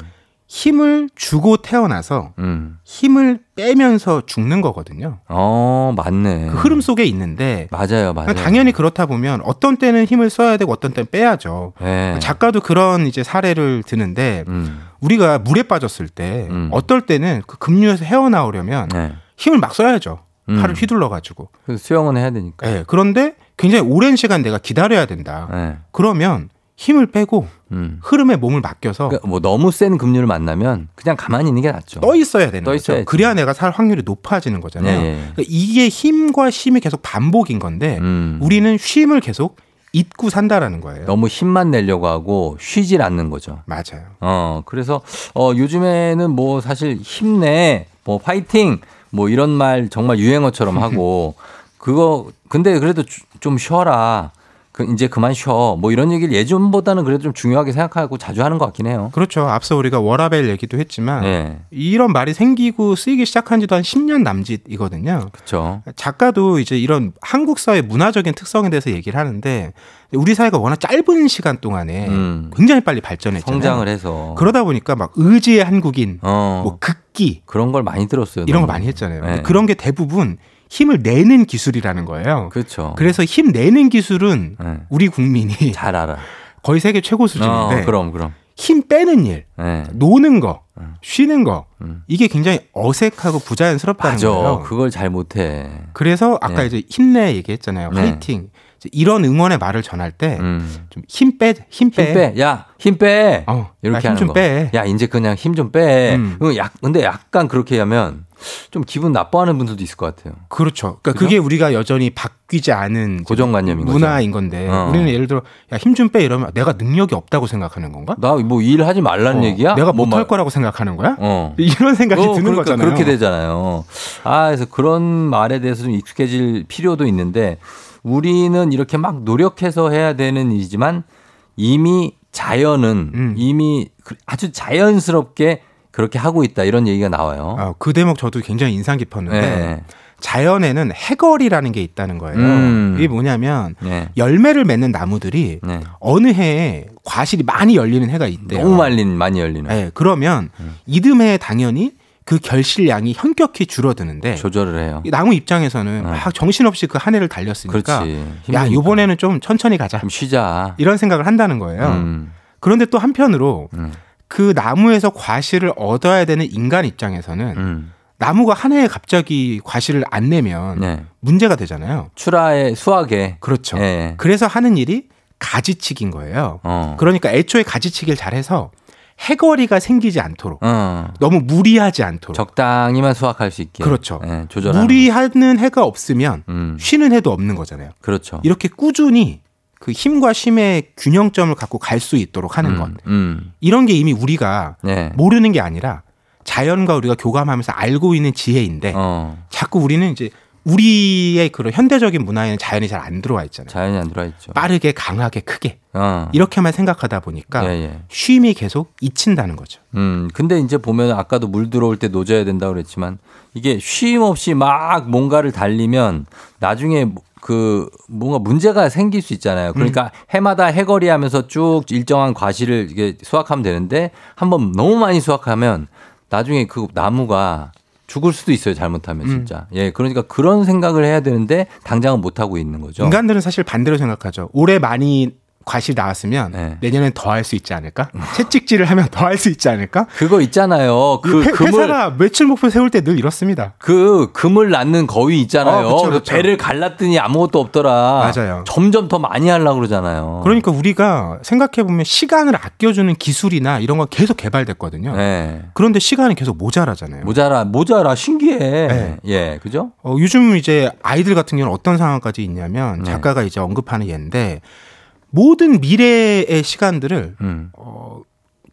힘을 주고 태어나서 음. 힘을 빼면서 죽는 거거든요. 어, 맞네. 그 흐름 속에 있는데 맞아요, 맞아요. 당연히 그렇다 보면 어떤 때는 힘을 써야 되고 어떤 때는 빼야죠. 예. 작가도 그런 이제 사례를 드는데 음, 우리가 물에 빠졌을 때 음. 어떨 때는 그 급류에서 헤어나오려면 네. 힘을 막 써야죠. 음. 팔을 휘둘러 가지고. 그 수영은 해야 되니까. 예. 그런데 굉장히 오랜 시간 내가 기다려야 된다. 예. 그러면 힘을 빼고 음. 흐름에 몸을 맡겨서 그러니까 뭐 너무 센 급류를 만나면 그냥 가만히 있는 게 낫죠. 떠 있어야 되는 떠 거죠. 그래야 내가 살 확률이 높아지는 거잖아요. 예, 예. 그러니까 이게 힘과 쉼이 계속 반복인 건데 음. 우리는 쉼을 계속 잊고 산다라는 거예요. 너무 힘만 내려고 하고 쉬질 않는 거죠. 맞아요. 어, 그래서 어 요즘에는 뭐 사실 힘내, 뭐 파이팅, 뭐 이런 말 정말 유행어처럼 하고 그거 근데 그래도 주- 좀 쉬어라. 그 이제 그만 쉬어. 뭐 이런 얘기를 예전보다는 그래도 좀 중요하게 생각하고 자주 하는 것 같긴 해요. 그렇죠. 앞서 우리가 워라벨 얘기도 했지만 예. 이런 말이 생기고 쓰이기 시작한 지도 한 10년 남짓이거든요. 그렇죠. 작가도 이제 이런 한국 사회 문화적인 특성에 대해서 얘기를 하는데 우리 사회가 워낙 짧은 시간 동안에 음. 굉장히 빨리 발전했잖아요. 성장을 해서 그러다 보니까 막 의지의 한국인, 어, 뭐 극기 그런 걸 많이 들었어요. 이런 거 너무. 많이 했잖아요. 네. 그런 게 대부분 힘을 내는 기술이라는 거예요. 그렇죠. 그래서 힘 내는 기술은 네. 우리 국민이 잘 알아. 거의 세계 최고 수준인데 어, 그럼 그럼. 힘 빼는 일, 예. 노는 거, 음. 쉬는 거 음. 이게 굉장히 어색하고 부자연스럽다는 맞아. 거예요. 그걸 잘 못해. 그래서 아까 네. 이제 힘내 얘기했잖아요. 네. 화이팅. 이런 응원의 말을 전할 때 좀힘 음. 빼, 힘 빼. 힘 빼. 야, 힘 빼. 어, 이렇게 하는 좀 거. 빼. 야, 이제 그냥 힘 좀 빼. 음. 음, 약, 근데 약간 그렇게 하면 좀 기분 나빠하는 분들도 있을 것 같아요. 그렇죠. 그러니까 그죠? 그게 우리가 여전히 바뀌지 않은 고정관념인 거죠. 문화인 건데 어. 우리는 예를 들어 야, 힘 좀 빼 이러면 내가 능력이 없다고 생각하는 건가? 나 뭐 일 하지 말라는 어, 얘기야? 내가 뭐 못할 말- 거라고 생각하는 거야? 어. 이런 생각이 어, 드는 그러니까 거잖아요. 그렇게 되잖아요. 아, 그래서 그런 말에 대해서 좀 익숙해질 필요도 있는데 우리는 이렇게 막 노력해서 해야 되는 일이지만 이미 자연은 음. 이미 그- 아주 자연스럽게 그렇게 하고 있다 이런 얘기가 나와요. 어, 그 대목 저도 굉장히 인상 깊었는데 네. 자연에는 해걸이라는 게 있다는 거예요. 음. 이게 뭐냐면 네. 열매를 맺는 나무들이 네. 어느 해에 과실이 많이 열리는 해가 있대요. 너무 말린 많이 열리는 네, 그러면 음. 이듬해에 당연히 그 결실량이 현격히 줄어드는데 조절을 해요. 이 나무 입장에서는 네. 막 정신없이 그 한 해를 달렸으니까 그렇지. 야. 이번에는 좀 천천히 가자 좀 쉬자. 이런 생각을 한다는 거예요. 음. 그런데 또 한편으로 음. 그 나무에서 과실을 얻어야 되는 인간 입장에서는 음. 나무가 한 해에 갑자기 과실을 안 내면 네. 문제가 되잖아요. 출하에 수학에 그렇죠. 예. 그래서 하는 일이 가지치기인 거예요. 어. 그러니까 애초에 가지치기를 잘해서 해거리가 생기지 않도록 어. 너무 무리하지 않도록 적당히만 수확할 수 있게. 그렇죠. 예, 조절하는 무리하는 해가 없으면 음. 쉬는 해도 없는 거잖아요. 그렇죠. 이렇게 꾸준히 그 힘과 쉼의 균형점을 갖고 갈 수 있도록 하는 것. 음. 이런 게 이미 우리가 네. 모르는 게 아니라 자연과 우리가 교감하면서 알고 있는 지혜인데 어. 자꾸 우리는 이제 우리의 그런 현대적인 문화에는 자연이 잘 안 들어와 있잖아요. 자연이 안 들어와 있죠. 빠르게 강하게 크게 어. 이렇게만 생각하다 보니까 예, 예. 쉼이 계속 잊힌다는 거죠. 음, 근데 이제 보면 아까도 물 들어올 때 노져야 된다고 그랬지만 이게 쉼 없이 막 뭔가를 달리면 나중에 그 뭔가 문제가 생길 수 있잖아요. 그러니까 해마다 해거리 하면서 쭉 일정한 과실을 이게 수확하면 되는데 한번 너무 많이 수확하면 나중에 그 나무가 죽을 수도 있어요. 잘못하면 진짜. 예. 그러니까 그런 생각을 해야 되는데 당장은 못 하고 있는 거죠. 인간들은 사실 반대로 생각하죠. 올해 많이 과실 나왔으면 네. 내년엔 더 할 수 있지 않을까? 채찍질을 하면 더 할 수 있지 않을까? 그거 있잖아요. 그 회, 금을 회사가 매출 목표 세울 때 늘 이렇습니다. 그 금을 낳는 거위 있잖아요. 어, 그쵸, 그 그쵸. 배를 갈랐더니 아무것도 없더라. 맞아요. 점점 더 많이 하려고 그러잖아요. 그러니까 우리가 생각해 보면 시간을 아껴주는 기술이나 이런 건 계속 개발됐거든요. 네. 그런데 시간이 계속 모자라잖아요. 모자라 모자라 신기해. 네. 예, 그죠? 어, 요즘 이제 아이들 같은 경우는 어떤 상황까지 있냐면 네. 작가가 이제 언급하는 예인데 모든 미래의 시간들을 음. 어,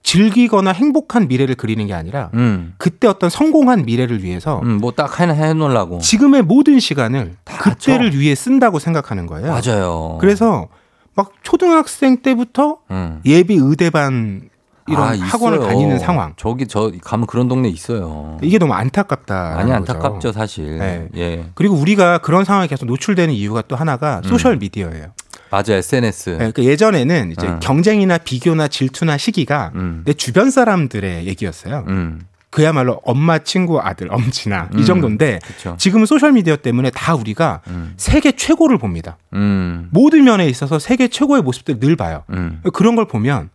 즐기거나 행복한 미래를 그리는 게 아니라 음. 그때 어떤 성공한 미래를 위해서 음, 뭐딱 하나 해 놓으려고. 지금의 모든 시간을 그때를 위해 쓴다고 생각하는 거예요. 맞아요. 그래서 막 초등학생 때부터 음. 예비 의대반 이런 아, 학원을 있어요. 다니는 상황. 저기 저 가면 그런 동네 있어요. 이게 너무 안타깝다. 많이 안타깝죠, 사실. 네. 예. 그리고 우리가 그런 상황에 계속 노출되는 이유가 또 하나가 음. 소셜 미디어예요. 맞아요. SNS. 네, 그러니까 예전에는 이제 음. 경쟁이나 비교나 질투나 시기가 음. 내 주변 사람들의 얘기였어요. 음. 그야말로 엄마, 친구, 아들, 엄친아 음. 이 정도인데 그쵸. 지금은 소셜 미디어 때문에 다 우리가 음. 세계 최고를 봅니다. 음. 모든 면에 있어서 세계 최고의 모습들 늘 봐요. 음. 그런 걸 보면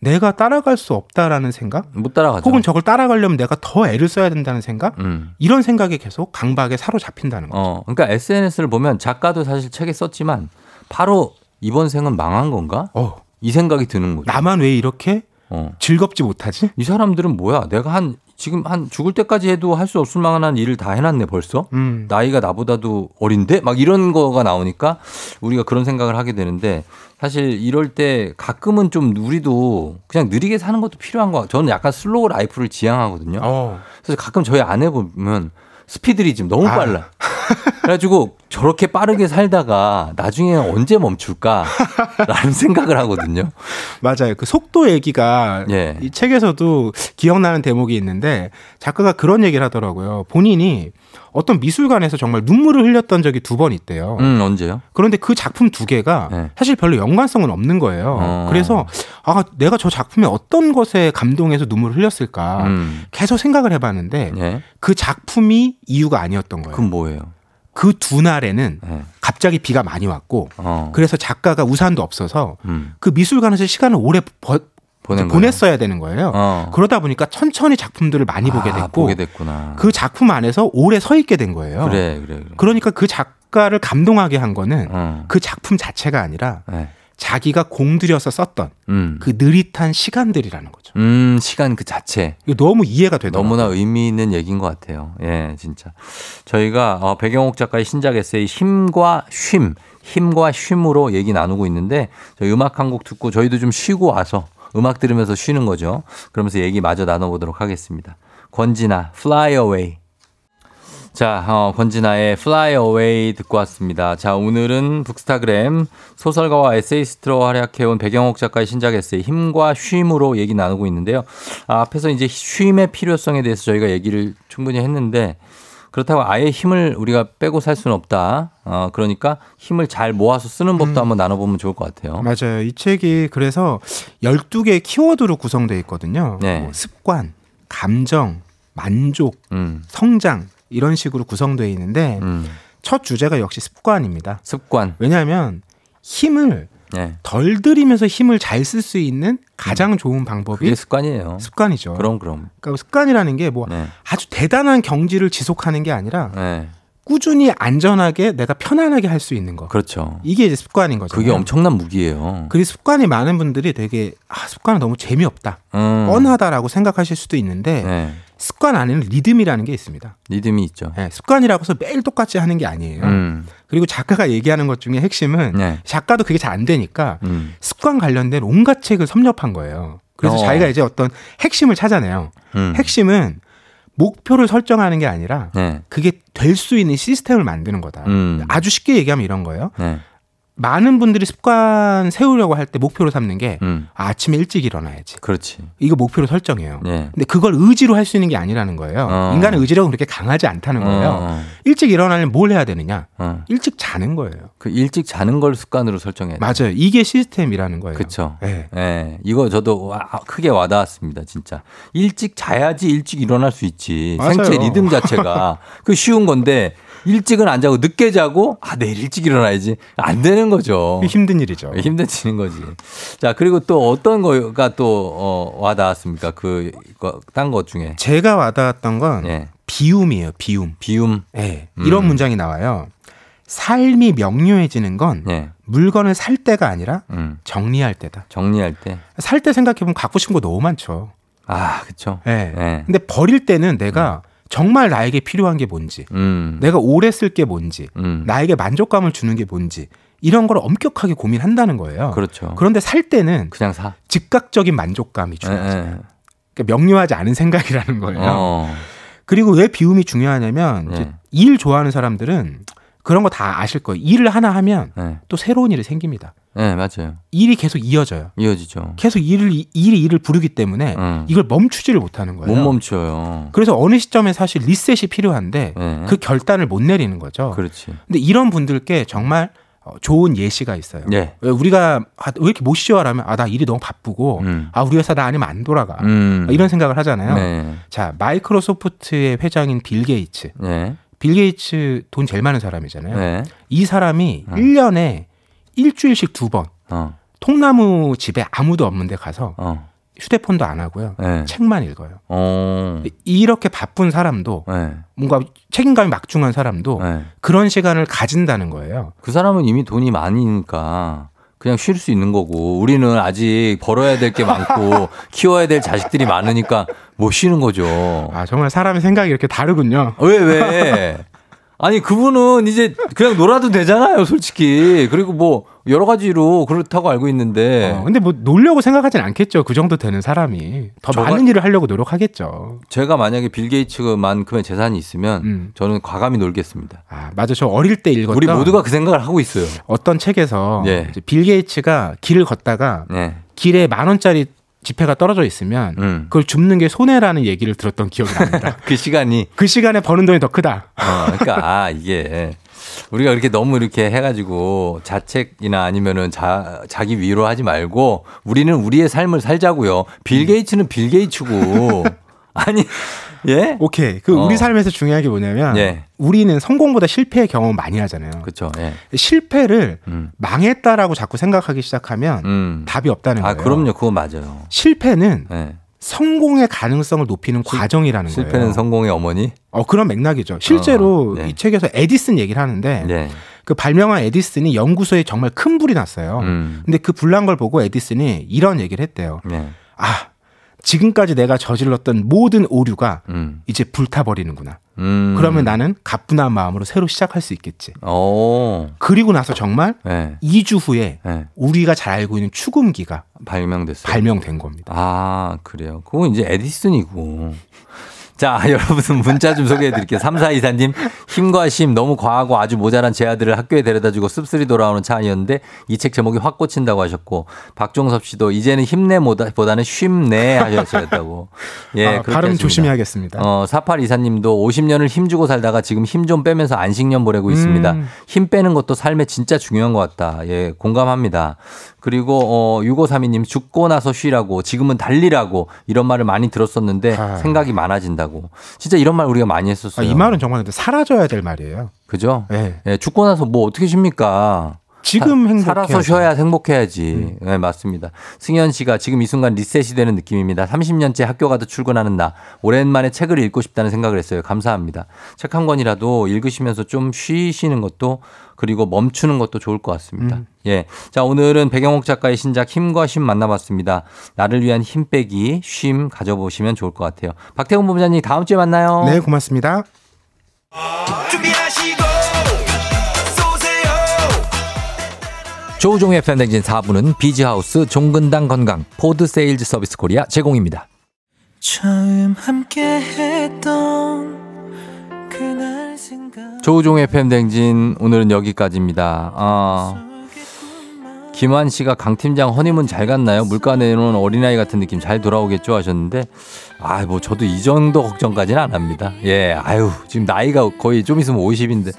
내가 따라갈 수 없다라는 생각, 못 따라가죠. 혹은 저걸 따라가려면 내가 더 애를 써야 된다는 생각, 음. 이런 생각에 계속 강박에 사로잡힌다는 거죠. 어, 그러니까 SNS를 보면 작가도 사실 책에 썼지만 바로 이번 생은 망한 건가? 어, 이 생각이 드는 거죠. 나만 왜 이렇게 어. 즐겁지 못하지? 이 사람들은 뭐야? 내가 한 지금 한 죽을 때까지 해도 할 수 없을 만한 일을 다 해놨네 벌써. 음. 나이가 나보다도 어린데 막 이런 거가 나오니까 우리가 그런 생각을 하게 되는데 사실 이럴 때 가끔은 좀 우리도 그냥 느리게 사는 것도 필요한 거. 저는 약간 slow life를 지향하거든요. 어. 그래서 가끔 저희 아내 보면 스피드리즘 너무 아. 빨라. 그래가지고 저렇게 빠르게 살다가 나중에 언제 멈출까라는 생각을 하거든요. 맞아요. 그 속도 얘기가 예. 이 책에서도 기억나는 대목이 있는데 작가가 그런 얘기를 하더라고요. 본인이 어떤 미술관에서 정말 눈물을 흘렸던 적이 두 번 있대요. 음 언제요? 그런데 그 작품 두 개가 네. 사실 별로 연관성은 없는 거예요. 어. 그래서 아 내가 저 작품에 어떤 것에 감동해서 눈물을 흘렸을까 음. 계속 생각을 해봤는데 예. 그 작품이 이유가 아니었던 거예요. 그럼 뭐예요? 그 두 날에는 예. 갑자기 비가 많이 왔고 어. 그래서 작가가 우산도 없어서 음. 그 미술관에서 시간을 오래 버- 거예요? 보냈어야 되는 거예요. 어. 그러다 보니까 천천히 작품들을 많이 보게 아, 됐고 보게. 그 작품 안에서 오래 서 있게 된 거예요. 그래 그래 그래. 그러니까 그 작가를 감동하게 한 거는 어. 그 작품 자체가 아니라 네. 자기가 공들여서 썼던 음. 그 느릿한 시간들이라는 거죠. 음 시간 그 자체. 이거 너무 이해가 되더라고요. 너무나 의미 있는 얘기인 것 같아요. 예, 진짜. 저희가 어, 배경옥 작가의 신작 에세이 힘과 쉼, 힘과 쉼으로 얘기 나누고 있는데 저희 음악 한 곡 듣고 저희도 좀 쉬고 와서 음악 들으면서 쉬는 거죠. 그러면서 얘기 마저 나눠보도록 하겠습니다. 권진아, Fly Away. 자, 어, 권진아의 Fly Away 듣고 왔습니다. 자, 오늘은 북스타그램 소설가와 에세이스트로 활약해온 배경옥 작가의 신작 에세이 힘과 쉼으로 얘기 나누고 있는데요. 아, 앞에서 이제 쉼의 필요성에 대해서 저희가 얘기를 충분히 했는데 그렇다고 아예 힘을 우리가 빼고 살 수는 없다. 어, 그러니까 힘을 잘 모아서 쓰는 법도 한번 나눠보면 좋을 것 같아요. 맞아요. 이 책이 그래서 12개의 키워드로 구성되어 있거든요. 네. 뭐 습관, 감정, 만족, 음, 성장 이런 식으로 구성되어 있는데 음. 첫 주제가 역시 습관입니다. 습관. 왜냐하면 힘을 네. 덜 들이면서 힘을 잘 쓸 수 있는 가장 좋은 방법이 그게 습관이에요. 습관이죠. 그럼, 그럼. 그러니까 습관이라는 게뭐 네. 아주 대단한 경지를 지속하는 게 아니라 네. 꾸준히 안전하게 내가 편안하게 할 수 있는 거. 그렇죠. 이게 이제 습관인 거죠. 그게 엄청난 무기예요. 그리고 습관이 많은 분들이 되게 아, 습관은 너무 재미없다. 음. 뻔하다라고 생각하실 수도 있는데 네. 습관 안에는 리듬이라는 게 있습니다. 리듬이 있죠. 예, 습관이라고 해서 매일 똑같이 하는 게 아니에요. 음. 그리고 작가가 얘기하는 것 중에 핵심은 네. 작가도 그게 잘 안 되니까 음. 습관 관련된 온갖 책을 섭렵한 거예요. 그래서 어. 자기가 이제 어떤 핵심을 찾아내요. 음. 핵심은 목표를 설정하는 게 아니라 네. 그게 될 수 있는 시스템을 만드는 거다. 음. 아주 쉽게 얘기하면 이런 거예요. 네. 많은 분들이 습관 세우려고 할 때 목표로 삼는 게 음. 아, 아침에 일찍 일어나야지. 그렇지. 이거 목표로 설정해요. 네. 근데 그걸 의지로 할 수 있는 게 아니라는 거예요. 어. 인간의 의지력은 그렇게 강하지 않다는 거예요. 어. 일찍 일어나려면 뭘 해야 되느냐? 어. 일찍 자는 거예요. 그 일찍 자는 걸 습관으로 설정해. 맞아요. 이게 시스템이라는 거예요. 그렇죠. 네. 예. 이거 저도 와- 크게 와닿았습니다, 진짜. 일찍 자야지 일찍 일어날 수 있지. 맞아요. 생체 리듬 자체가 그 쉬운 건데 일찍은 안 자고 늦게 자고 아 내일 일찍 일어나야지 안 되는 거죠. 힘든 일이죠. 힘들지는 거지. 자 그리고 또 어떤 거가 또 어, 와닿았습니까? 그딴 것 중에 제가 와닿았던 건 예. 비움이에요. 비움. 비움. 예. 음. 이런 문장이 나와요. 삶이 명료해지는 건 예. 물건을 살 때가 아니라 음. 정리할 때다. 정리할 때. 살 때 생각해 보면 갖고 싶은 거 너무 많죠. 아 그렇죠. 예. 예. 근데 버릴 때는 내가 정말 나에게 필요한 게 뭔지, 음. 내가 오래 쓸 게 뭔지, 음. 나에게 만족감을 주는 게 뭔지 이런 걸 엄격하게 고민한다는 거예요. 그렇죠. 그런데 살 때는 그냥 사. 즉각적인 만족감이 예. 예. 그러니까 명료하지 않은 생각이라는 거예요. 어. 그리고 왜 비움이 중요하냐면 네. 일 좋아하는 사람들은 그런 거 다 아실 거예요. 일을 하나 하면 네. 또 새로운 일이 생깁니다. 네, 맞아요. 일이 계속 이어져요. 이어지죠. 계속 일을 일이 일을 부르기 때문에 음. 이걸 멈추지를 못하는 거예요. 못 멈춰요. 그래서 어느 시점에 사실 리셋이 필요한데 네. 그 결단을 못 내리는 거죠. 그렇지. 근데 이런 분들께 정말 어, 좋은 예시가 있어요. 예. 왜 우리가 아, 왜 이렇게 못 쉬어라면 아 나 일이 너무 바쁘고 음. 아 우리 회사 나 아니면 안 돌아가 음. 이런 생각을 하잖아요. 네. 자 마이크로소프트의 회장인 빌 게이츠. 네. 빌 게이츠 돈 제일 많은 사람이잖아요. 네. 이 사람이 일 1년에 일주일씩 두 번 어. 통나무 집에 아무도 없는데 가서 어. 휴대폰도 안 하고요. 네. 책만 읽어요. 어. 이렇게 바쁜 사람도 네. 뭔가 책임감이 막중한 사람도 네. 그런 시간을 가진다는 거예요. 그 사람은 이미 돈이 많으니까 그냥 쉴 수 있는 거고 우리는 아직 벌어야 될 게 많고 키워야 될 자식들이 많으니까 못 쉬는 거죠. 아 정말 사람의 생각이 이렇게 다르군요. 왜 왜? 아니 그분은 이제 그냥 놀아도 되잖아요, 솔직히. 그리고 뭐 여러 가지로 그렇다고 알고 있는데. 어, 근데 뭐 놀려고 생각하진 않겠죠. 그 정도 되는 사람이 더 저가- 많은 일을 하려고 노력하겠죠. 제가 만약에 빌 게이츠만큼의 재산이 있으면 음. 저는 과감히 놀겠습니다. 아 맞아, 저 어릴 때 읽었던 우리 모두가 그 생각을 하고 있어요. 어떤 책에서 예. 이제 빌 게이츠가 길을 걷다가 네. 길에 만 원짜리 지폐가 떨어져 있으면 음. 그걸 줍는 게 손해라는 얘기를 들었던 기억이 납니다. 그 시간이 그 시간에 버는 돈이 더 크다. 어, 그러니까 아, 이게 우리가 이렇게 너무 이렇게 해가지고 자책이나 아니면은 자 자기 위로하지 말고 우리는 우리의 삶을 살자고요. 빌 게이츠는 빌 게이츠고 아니 예 오케이. 그 어. 우리 삶에서 중요한 게 뭐냐면 예. 우리는 성공보다 실패의 경험 많이 하잖아요. 그렇죠. 예. 실패를 음. 망했다라고 자꾸 생각하기 시작하면 음. 답이 없다는 아 거예요. 그럼요. 그거 맞아요. 실패는 예. 성공의 가능성을 높이는 과정이라는 거예요. 실패는 성공의 어머니. 어 그런 맥락이죠. 실제로 어, 네. 이 책에서 에디슨 얘기를 하는데 네. 그 발명한 에디슨이 연구소에 정말 큰 불이 났어요. 음. 근데 그 불난 걸 보고 에디슨이 이런 얘기를 했대요. 네. 아 지금까지 내가 저질렀던 모든 오류가 음. 이제 불타버리는구나. 음. 그러면 나는 가뿐한 마음으로 새로 시작할 수 있겠지. 오. 그리고 나서 정말 네. 2주 후에 네. 우리가 잘 알고 있는 추금기가 발명됐어요. 발명된 겁니다. 아, 그래요. 그건 이제 에디슨이고. 자, 여러분 문자 좀 소개해 드릴게요. 3424님, 힘과 심 너무 과하고 아주 모자란 제 아들을 학교에 데려다 주고 씁쓸히 돌아오는 차 아니었는데 이 책 제목이 확 꽂힌다고 하셨고, 박종섭 씨도 이제는 힘내보다는 쉼내 하셨다고. 예, 아, 발음 하십니다. 조심해야겠습니다. 어, 4824님도 50년을 힘주고 살다가 지금 힘 좀 빼면서 안식년 보내고 있습니다. 음. 힘 빼는 것도 삶에 진짜 중요한 것 같다. 예, 공감합니다. 그리고 어 6532님 죽고 나서 쉬라고 지금은 달리라고 이런 말을 많이 들었었는데 아. 생각이 많아진다고. 진짜 이런 말 우리가 많이 아, 했었어요. 이 말은 정말 근데 사라져야 될 말이에요. 그죠? 네. 예, 죽고 나서 뭐 어떻게 쉽니까? 지금 사- 행복해야죠. 살아서 쉬어야 행복해야지. 네, 맞습니다. 승현 씨가 지금 이 순간 리셋이 되는 느낌입니다. 30년째 학교 가도 출근하는 나. 오랜만에 책을 읽고 싶다는 생각을 했어요. 감사합니다. 책 한 권이라도 읽으시면서 좀 쉬시는 것도 그리고 멈추는 것도 좋을 것 같습니다. 예. 자, 오늘은 백영옥 작가의 신작 힘과 쉼 만나봤습니다. 나를 위한 힘 빼기, 쉼 가져보시면 좋을 것 같아요. 박태훈 본부장님 다음 주에 만나요. 네, 고맙습니다. 준비하시고 조우종의 FM대행진 4부는 비지하우스 종근당 건강 포드 세일즈 서비스 코리아 제공입니다. 처음 함께 했던 그날 생각 조우종의 FM대행진 오늘은 여기까지입니다. 아, 김환 씨가 강 팀장 허니문 잘 갔나요? 물가 내놓은 어린아이 같은 느낌 잘 돌아오겠죠 하셨는데 아, 뭐 저도 이 정도 걱정까지는 안 합니다. 예, 아유 지금 나이가 거의 좀 있으면 50인데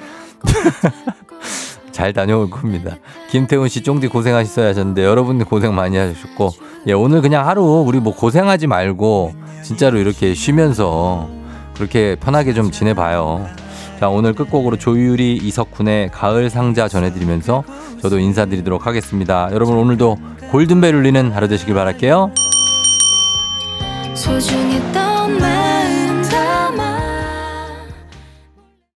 잘 다녀올 겁니다. 김태훈 씨 쫑디 고생하셨어야 하셨는데 여러분들 고생 많이 하셨고 예, 오늘 그냥 하루 우리 뭐 고생하지 말고 진짜로 이렇게 쉬면서 그렇게 편하게 좀 지내봐요. 자, 오늘 끝곡으로 조유리 이석훈의 가을 상자 전해드리면서 저도 인사드리도록 하겠습니다. 여러분 오늘도 골든벨 울리는 하루 되시길 바랄게요. 소중했던